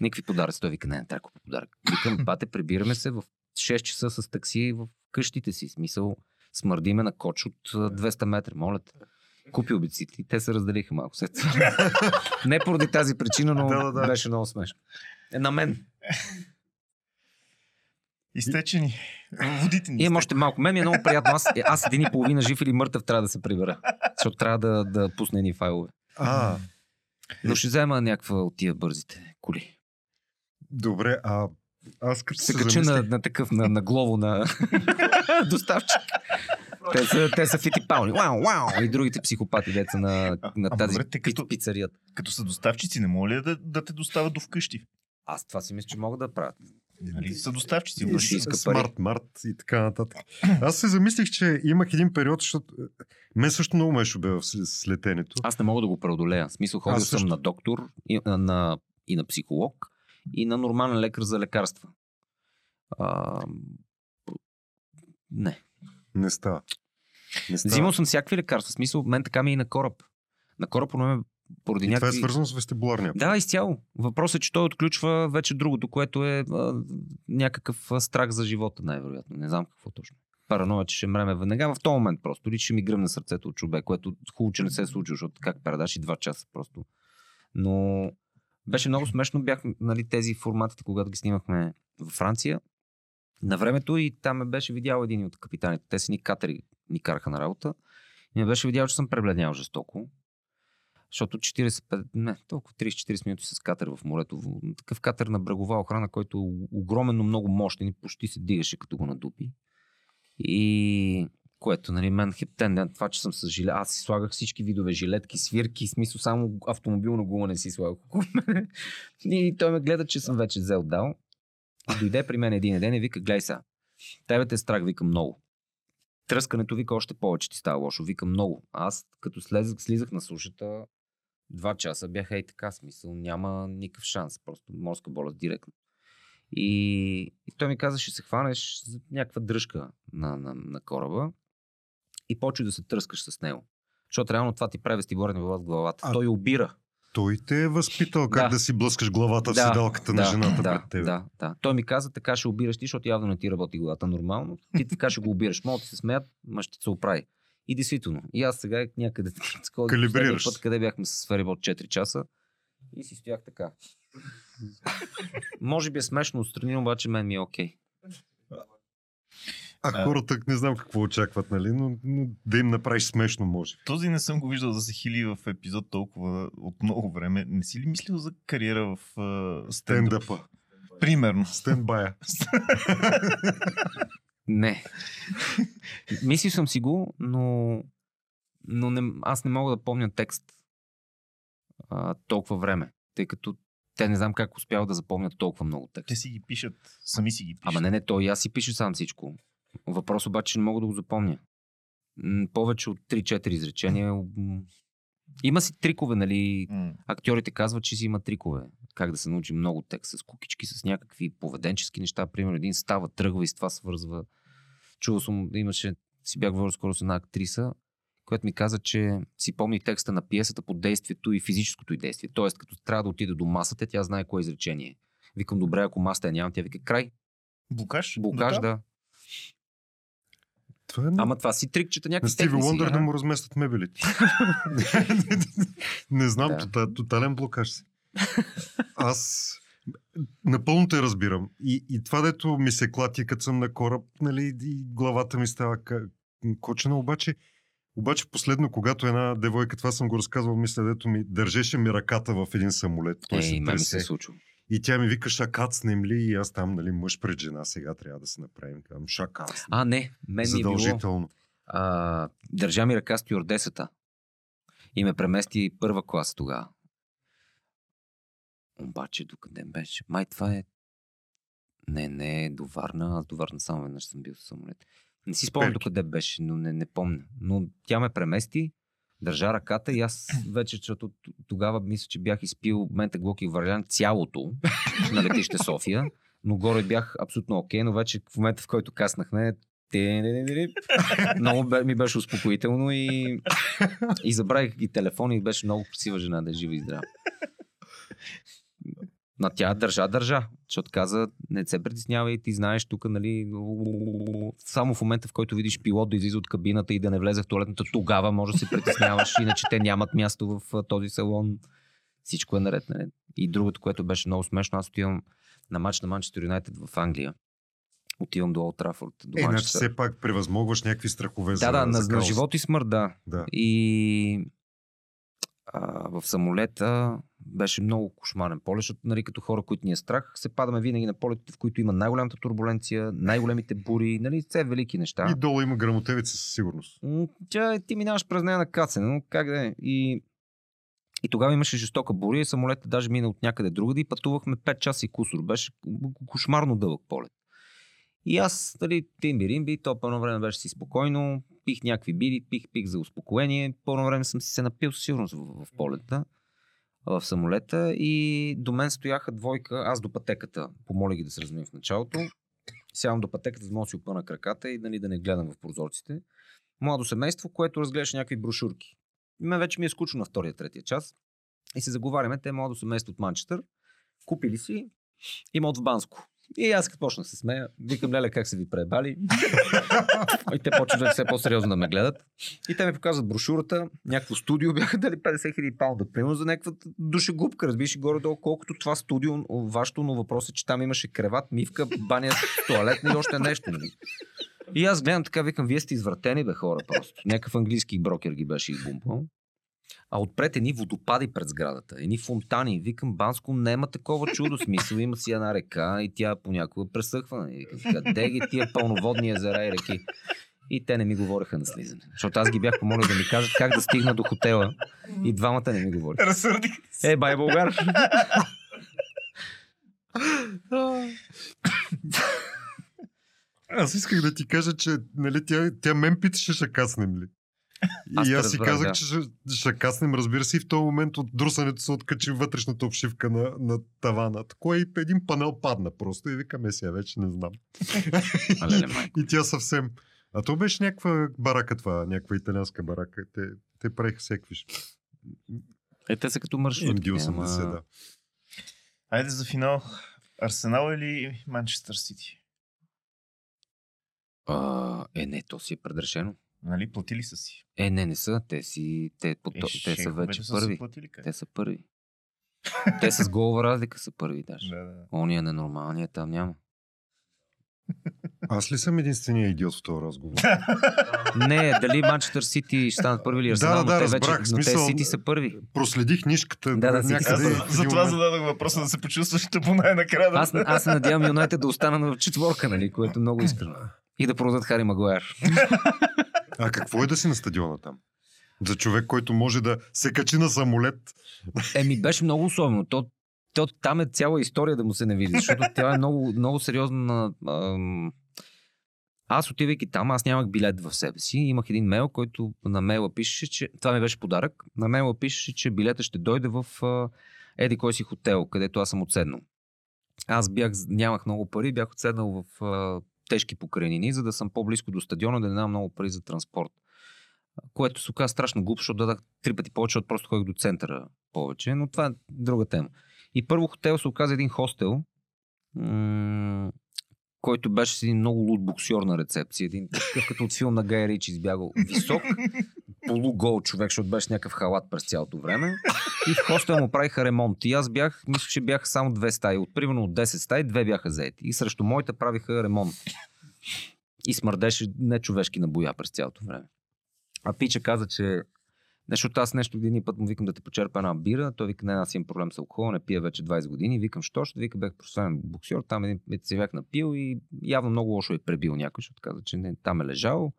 никакви подаръци. Той вика, не, не трябва да подарък. Викам, бате, прибираме се в 6 часа с такси в къщите си. Смисъл, смърдиме на коч от а, 200 метра, моля те. Купи обиците те се разделиха малко след това. Не поради тази причина, но Да, да, да. беше много смешно. Е, на мен. Изтечени. Водите ни. Имам още малко. Мен ми е много приятно. Аз, е, аз един и половина жив или мъртъв трябва да се прибера. Защото трябва да, да пусна едни файлове. А, Но ще взема някаква от тия бързите коли. добре, а аз като Се се, кача на, замислих, на такъв, на, на глово на доставчик. Те са, те са фитипални. Вау, вау! И другите психопати, деца на, на А, тази добре, те като- пи- пицарията. Като са доставчици, не моля да, да те доставят до вкъщи? Аз това си мисля, че могат да правят. Нали? Са доставчици. Но нали? ще иска пари. Смарт Март и така нататък. Аз се замислих, че имах един период, защото е, мен също много ме шубе в с- летенето. Аз не мога да го преодолея. В смисъл, ходил Аз съм също. на доктор и на, и на психолог и на нормален лекар за лекарства. А, не. Не става. Не става. Взимал съм всякакви лекарства. В смисъл, мен така ми е и на кораб. На кораб поне поради И това е някакви... свързано с вестибуларния. Да, изцяло. Въпросът е, че той отключва вече другото, което е а, някакъв страх за живота, най-вероятно. Не знам какво точно. Параноя, че ще мреме веднага в този момент просто. Или ще ми гръмне сърцето от човек, което хубаво, че не се е случило, защото как предаш и два часа просто. Но беше много смешно. Бях нали, тези форматите, когато ги снимахме във Франция. На времето и там ме беше видял един от капитаните. Те си ни катери ни караха на работа. И ме беше видял, че съм пребледнял жестоко. Защото 45, не, толкова 30-40 минути с катер в морето. Такъв катер на брегова охрана, който е огромен, но много мощен и почти се дигаше като го надупи. И което, нали, мен хептен, това, че съм с жилет. Аз си слагах всички видове жилетки, свирки, смисъл само автомобилно гума си слагах. И той ме гледа, че съм вече взел дал. И дойде при мен един ден и вика, гледай сега, тебе те е страх, вика много. Тръскането вика още повече ти става лошо, вика много. Аз като слезах, слизах на сушата, два часа бях ей така, смисъл, няма никакъв шанс, просто морска болест директно. И, и той ми каза, ще се хванеш за някаква дръжка на, на, на кораба и почва да се тръскаш с него. Защото реално това ти прави вода в главата. А- Той обира. Той те е възпитал как Да. да, си блъскаш главата в Да, седалката на да, жената да, пред теб. Да, да. Той ми каза, така ще обираш ти, защото явно не ти работи главата нормално. Ти така ще го обираш. Могат да се смеят, ма ще се оправи. И действително. И аз сега някъде такова, Калибрираш път, къде бяхме с ферибот 4 часа. И си стоях така. Може би е смешно отстрани, обаче мен ми е окей. А А. хората не знам какво очакват, нали? Но, но да им направиш смешно може. Този не съм го виждал да се хили в епизод толкова от много време. Не си ли мислил за кариера в uh, стендъп? Стендъпа. Примерно. Стендбая. Не. Мислил съм си го, но, но не, аз не мога да помня текст а, толкова време, тъй като те не знам как успяват да запомнят толкова много текст. Те си ги пишат, сами си ги пишат. Ама не, не, той и аз си пиша сам всичко. Въпрос обаче че не мога да го запомня. Повече от 3-4 изречения. Има си трикове, нали? М. Актьорите казват, че си има трикове. Как да се научи много текст с кукички, с някакви поведенчески неща. Примерно един става, тръгва и с това свързва. Чувал съм, имаше, си бях говорил скоро с една актриса, която ми каза, че си помни текста на пиесата по действието и физическото й действие. Тоест, като трябва да отиде до масата, тя знае кое изречение. е. Викам, добре, ако масата я нямам, тя вика, край, Блокаж? блокаж, Да. Това е Ама това си трикчета, на някакви Стиви техници, Лондър да му разместят мебелите. не знам, Да. да. тотален блокаж си. Аз напълно те разбирам. И, и това, дето ми се клати, като съм на кораб, нали, и главата ми става кочена, обаче обаче последно, когато една девойка, това съм го разказвал, мисля, дето ми държеше ми ръката в един самолет. Той Е, се се тресе. Е. И тя ми вика, ша кацнем ли? И аз там, нали, мъж пред жена, сега трябва да се направим. Казвам, ша кацнем. А, не, мен ми е било... А, държа ми ръка стюардесата и ме премести първа класа тогава. Обаче, докъде беше? Май това е... Не, не, до Варна. Аз до Варна само веднъж съм бил с самолет. Не си спомням докъде беше, но не, не помня. Но тя ме премести, държа ръката и аз вече, защото тогава мисля, че бях изпил мента глоки варлян цялото на летище София, но горе бях абсолютно окей, но вече в момента, в който каснахме, много ми беше успокоително и, и забравих и телефон и беше много красива жена да е жива и здрава. На тя държа, държа, защото каза, не се притеснявай, ти знаеш тук, нали, само в момента, в който видиш пилот да излиза от кабината и да не влезе в туалетната, тогава може да се притесняваш, иначе те нямат място в този салон. Всичко е наред, нали? И другото, което беше много смешно, аз отивам на матч на Манчестър Юнайтед в Англия. Отивам до Олд Трафорд, до Е, значи все пак превъзмогваш някакви страхове за Да, да, на, за на кралство. живот и смърт, да. Да. И а, в самолета беше много кошмарен полет, защото нали, като хора, които ни е страх, се падаме винаги на полетите, в които има най-голямата турбуленция, най-големите бури, нали, все велики неща. И долу има грамотевица със сигурност. Тя, ти минаваш през нея на кацане, но как да е. И, и тогава имаше жестока буря и самолетът даже мина от някъде другаде и пътувахме 5 часа и кусор. Беше кошмарно дълъг полет. И аз, дали, тимби римби, то по едно време беше си спокойно, пих някакви бири, пих, пих за успокоение. По едно време съм си се напил със сигурност в, в полета, в самолета и до мен стояха двойка, аз до пътеката, помоля ги да се разминем в началото. Сядам до пътеката, за да мога да си опъна краката и нали, да не гледам в прозорците младо семейство, което разглеждаше някакви брошурки. И мен вече ми е скучно на втория, третия час. И се заговаряме, те младо семейство от Манчестър. Купили си имот в Банско. И аз като почнах се смея, викам, леле, как се ви пребали. и те почват все по-сериозно да ме гледат. И те ми показват брошурата, някакво студио бяха дали 50 хиляди паунда, примерно за някаква душегубка, разбираш горе-долу, колкото това студио, вашето, но въпросът е, че там имаше креват, мивка, баня, туалет и още нещо. Нали? И аз гледам така, викам, вие сте извратени, бе хора, просто. Някакъв английски брокер ги беше избумпал. А отпред едни водопади пред сградата, едни фонтани. Викам, Банско няма такова чудо. Смисъл има си една река и тя понякога пресъхва. И викам, къде ги тия пълноводни езера и реки? И те не ми говореха на слизане. Защото аз ги бях помолил да ми кажат как да стигна до хотела. И двамата не ми говориха. Разсърдих. Е, бай Българ! Аз исках да ти кажа, че нали, тя, тя мен питаше, ще каснем ли. Аз и аз си казах, да. че ще, ще каснем, разбира се, и в този момент от друсането се откачи вътрешната обшивка на, на тавана. Такой и един панел падна просто и викаме сега вече не знам. Алеле, майко. И тя съвсем... А то беше някаква барака това, някаква италианска барака. Те, те правиха всеки. Е, те са като маршрутки. MD-80, ама- да. Айде за финал. Арсенал или Манчестър Сити? А, е, не, то си е предрешено. Нали, платили са си. Е, не, не са. Те, си, те, по, Е, те са вече са първи. платили? Те са първи. те с голова разлика са първи даже. Да, да. Ония ненормалния там няма. Аз ли съм единствения идиот в този разговор? Не, дали Манчестър Сити ще станат първи или Да, Арсенал, да, да, но те вече, разбрах. но те Сити са първи. Проследих нишката Да, да, някъде. Аз за, в за един това момент- зададох въпроса да се почувстваш по най-накрая. да- Аз, аз се надявам Юнайтед да останат в четворка, нали, което е много искрено. И да продадат Хари Магуайер. А какво е да си на стадиона там? За човек, който може да се качи на самолет. Еми, беше много особено. То, то, там е цяла история да му се не види, защото тя е много, много сериозна. Аз отивайки там, аз нямах билет в себе си. Имах един мейл, който на мейла пишеше, че... Това ми беше подарък. На мейла пишеше, че билета ще дойде в а, еди кой си хотел, където аз съм отседнал. Аз бях, нямах много пари, бях отседнал в тежки покрайнини, за да съм по-близко до стадиона, да не нямам много пари за транспорт. Което се оказа страшно глупо, защото дадах три пъти повече, защото просто ходих до центъра повече, но това е друга тема. И първо хотел се оказа един хостел, който беше с един много луд боксер на рецепция. Един такъв като от филм на Гай Рич избягал. Висок, полугол човек, защото беше някакъв халат през цялото време. И в хостел му правиха ремонт. И аз бях, мисля, че бяха само две стаи. От примерно от 10 стаи, две бяха заети. И срещу моите правиха ремонт. И смърдеше нечовешки на боя през цялото време. А Пича каза, че защото аз нещо един път му викам да те почерпа една бира. Той вика, не, аз имам проблем с алкохол, не пия вече 20 години. Викам, що ще? Вика, бях професионален боксер, там един се бях напил и явно много лошо е пребил някой, защото каза, че не, там е лежал.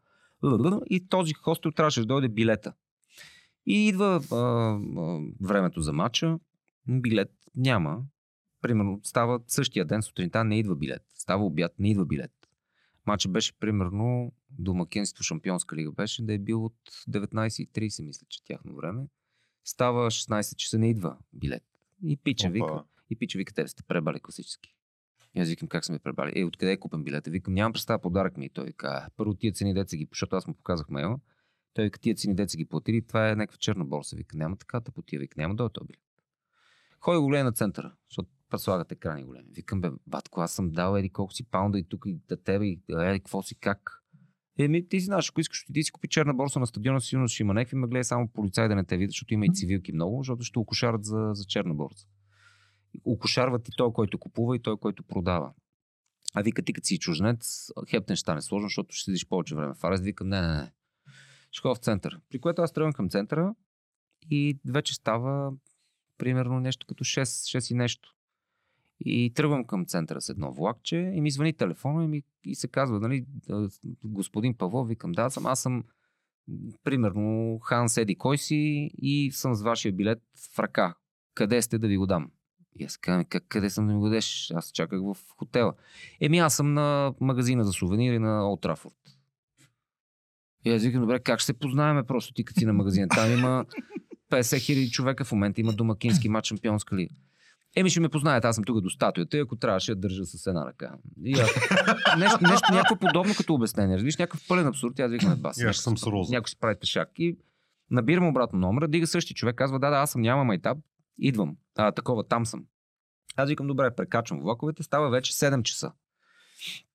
И този хостел трябваше да дойде билета. И идва а, а, времето за матча, билет няма. Примерно става същия ден сутринта, не идва билет. Става обяд, не идва билет. Матчът беше примерно домакинство Шампионска лига беше да е бил от 19.30, мисля, че тяхно време. Става 16 часа, не идва билет. И пича Опа. вика, и пича вика, те сте пребали класически. И аз викам, как сме пребали? Е, откъде е купен билета? Викам, нямам представа, подарък ми. И той вика, «А, първо тия цени деца ги, защото аз му показах мейла. Той вика, тия цени деца ги платили, това е някаква черна борса. Вика, няма така да потия, вика, няма да е този билет. Ходи го гледа на центъра, защото предслагат екрани големи. Викам, бе, батко, аз съм дал еди колко си паунда и тук и да тебе, и еди какво си, как? Еми, ти знаеш, ако искаш, ти си купи черна борса на стадиона, сигурно ще има някакви мъгле, само полицай да не те видят, защото има и цивилки много, защото ще окошарат за, за черна борса. Окошарват и той, който купува, и той, който продава. А вика ти, като си чужнец, хептен ще стане сложно, защото ще седиш повече време в Арест. Викам, не, не, не. Ще в център. При което аз тръгвам към центъра и вече става примерно нещо като 6, 6 и нещо. И тръгвам към центъра с едно влакче и ми звъни телефона и, ми, и се казва, нали, господин Павлов, викам, да, съм, аз съм примерно Хан Седи кой си и съм с вашия билет в ръка. Къде сте да ви го дам? И аз казвам, как, къде съм да ми го дадеш? Аз чаках в хотела. Еми аз съм на магазина за сувенири на Олд Трафорд. И аз викам, добре, как ще се познаеме просто ти като си на магазина? Там има 50 хиляди човека в момента, има домакински матч шампионска лига. Еми ще ме познаят, аз съм тук до статуята и ако трябваше я държа с една ръка. И аз, нещо, нещо, някакво подобно като обяснение. Виж, някакъв пълен абсурд. Аз викам, бас. И аз съм с роза. Някой си прави тъшак. И набирам обратно номера, дига същия човек, казва, да, да, аз съм, няма майтап, идвам. А, такова, там съм. Аз викам, добре, прекачвам влаковете, става вече 7 часа.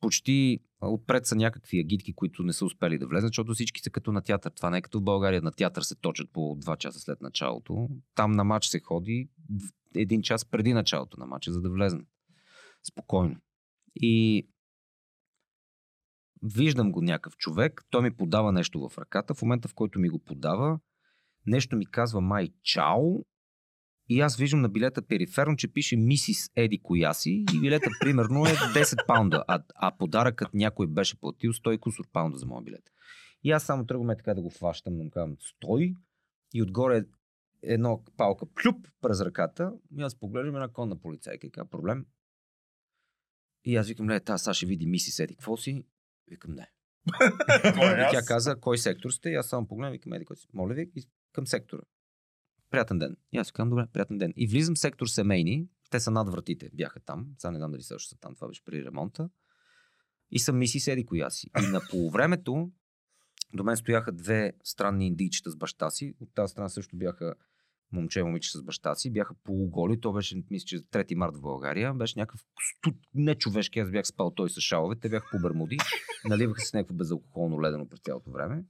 Почти отпред са някакви агитки, които не са успели да влезат, защото всички са като на театър. Това не е като в България. На театър се точат по 2 часа след началото. Там на матч се ходи един час преди началото на матча, за да влезнат. Спокойно. И виждам го някакъв човек, той ми подава нещо в ръката. В момента, в който ми го подава, нещо ми казва май чао. И аз виждам на билета периферно, че пише Мисис Еди Кояси и билета примерно е 10 паунда, а, а подаръкът някой беше платил 100 и кусор паунда за моя билет. И аз само тръгваме така да го да му казвам стой и отгоре едно палка плюп през ръката и аз поглеждам една конна полицайка и казва проблем. И аз викам, не, тази сега ще види миси седи, какво си? Викам, не. И тя каза, кой сектор сте? И аз само погледам, викам, еди, кой си? Моля ви, към сектора. Приятен ден. И аз казвам, добре, приятен ден. И влизам в сектор семейни. Те са над вратите, бяха там. Сега не знам дали също са там, това беше при ремонта. И съм миси седи коя си. И на полувремето До мен стояха две странни индийчета с баща си. От тази страна също бяха момче и момиче с баща си. Бяха полуголи. То беше, мисля, че 3 март в България. Беше някакъв студ, нечовешки. Аз бях спал той с шалове. Те бяха по бермуди. Наливаха се някакво безалкохолно ледено през цялото време.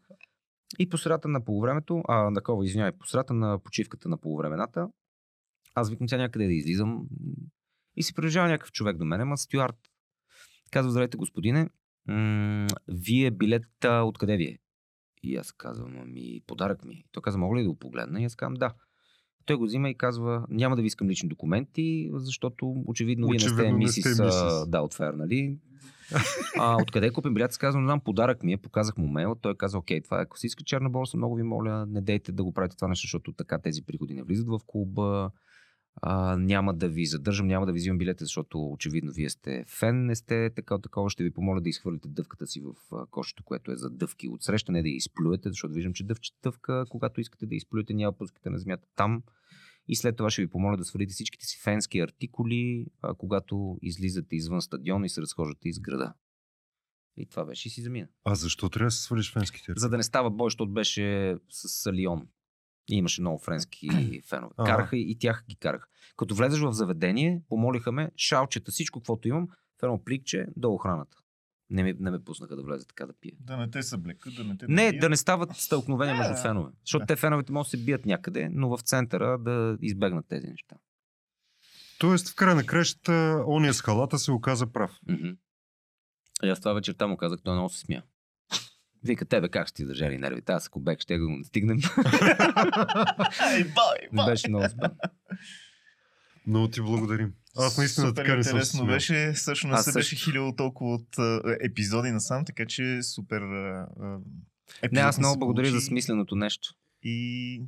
И по средата на полувремето, а, такова, извинявай, по средата на почивката на полувремената, аз викам сега някъде да излизам и се приближава някакъв човек до мен, ама стюард. Казва, здравейте, господине, м- вие билета откъде ви е? И аз казвам, ами подарък ми. Той казва, мога ли да го погледна? И аз казвам, да. Той го взима и казва, няма да ви искам лични документи, защото очевидно, вие не сте Очевидно мисис, мисис. а, да, от Фер, нали? А, откъде купим билет? Аз казвам, знам, подарък ми е, показах му мейл, той каза, окей, това е, ако си иска черна борса, много ви моля, не дейте да го правите това нещо, защото така тези приходи не влизат в клуба, а, няма да ви задържам, няма да ви взимам билета, защото очевидно вие сте фен, не сте така такова, ще ви помоля да изхвърлите дъвката си в кошето, което е за дъвки от среща, не да я изплюете, защото виждам, че дъвче дъвка, когато искате да изплюете, няма пускате на земята там. И след това ще ви помоля да свалите всичките си фенски артикули, а, когато излизате извън стадион и се разхождате из града. И това беше и си замина. А защо трябва да се свалиш фенските? За да не става бой, защото беше с Лион. И имаше много френски фенове. Караха и тях ги караха. Като влезеш в заведение, помолиха ме, шалчета, всичко, каквото имам, в едно пликче до охраната. Не, ми, не ме пуснаха да влезе така да пия. Да не те съблекат, да не те Не, набият. да не стават стълкновения Да, между да. фенове. Защото Да. те феновете могат да се бият някъде, но в центъра да избегнат тези неща. Тоест, в края на кращата, ония с халата се оказа прав. И аз това вечерта му казах, той много се смя. Вика, тебе как ще ти държали нервите? Аз ако бек ще го настигнем. Ай, бай, Не беше много забавно. Много ти благодарим. Аз наистина Супер така не съм интересно смял. беше. Аз се също. беше хиляло толкова от а, епизоди насам, така че супер епизод Не, аз много благодаря за смисленото нещо. И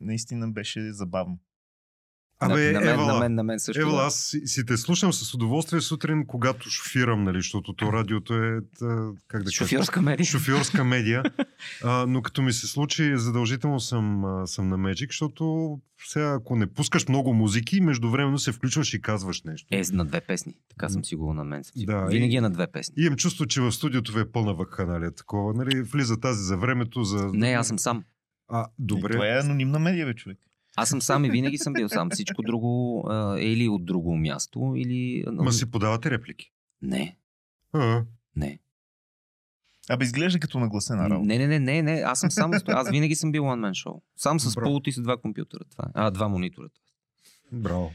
наистина беше забавно. Абе, на, на, мен, Евала, на мен, на мен също. Евала, да. аз си, си те слушам с удоволствие сутрин, когато шофирам, нали, защото то радиото е, та, как да кажа, Шофьорска медия. шофьорска медия. А, но като ми се случи, задължително съм, съм на Magic, защото сега, ако не пускаш много музики, междувременно се включваш и казваш нещо. Е, на две песни. Така съм сигурен на мен. Да, Винаги и- е на две песни. И имам чувство, че в студиото ви е пълна вакханалия такова. Нали? Влиза тази за времето, за... Не, аз съм сам. А, добре. Това е анонимна медия, бе, човек. Аз съм сам и винаги съм бил сам. Всичко друго а, е или от друго място, или... Ма си подавате реплики. Не, А, не. Абе, изглежда като нагласена работа. Не, не, не, не, не. Аз съм сам. Аз винаги съм бил one man show. Сам с пулт и с два компютъра. Това е. А, два монитора. браво.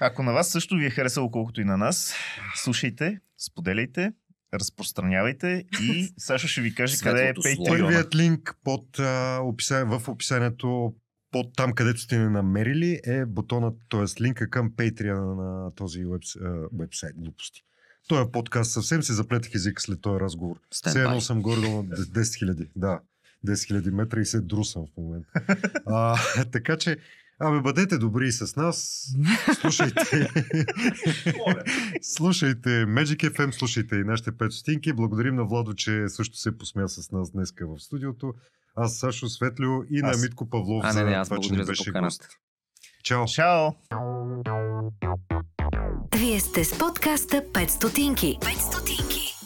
Ако на вас също ви е харесало колкото и на нас, слушайте, споделяйте, разпространявайте и Сашо ще ви каже къде е. Patreon. Първият линк под, а, описа... в описанието под там, където сте ни намерили, е бутонът, т.е. линка към Patreon на този вебс... а, вебсайт. Глупости. Той е подкаст. Съвсем се заплетах език след този разговор. Все едно съм горе на 10 000. Да, 10 000 метра и се друсам в момента. А, така че, абе, бъдете добри с нас. Слушайте. слушайте Magic FM, слушайте и нашите 5 стотинки. Благодарим на Владо, че също се посмя с нас днес в студиото. Аз, Сашо Светлю и на Аз. Митко Павлов А, за не, не, аз това, че ни за беше гост. Чао! Чао! Вие сте с подкаста 5 стотинки. 5 стотинки.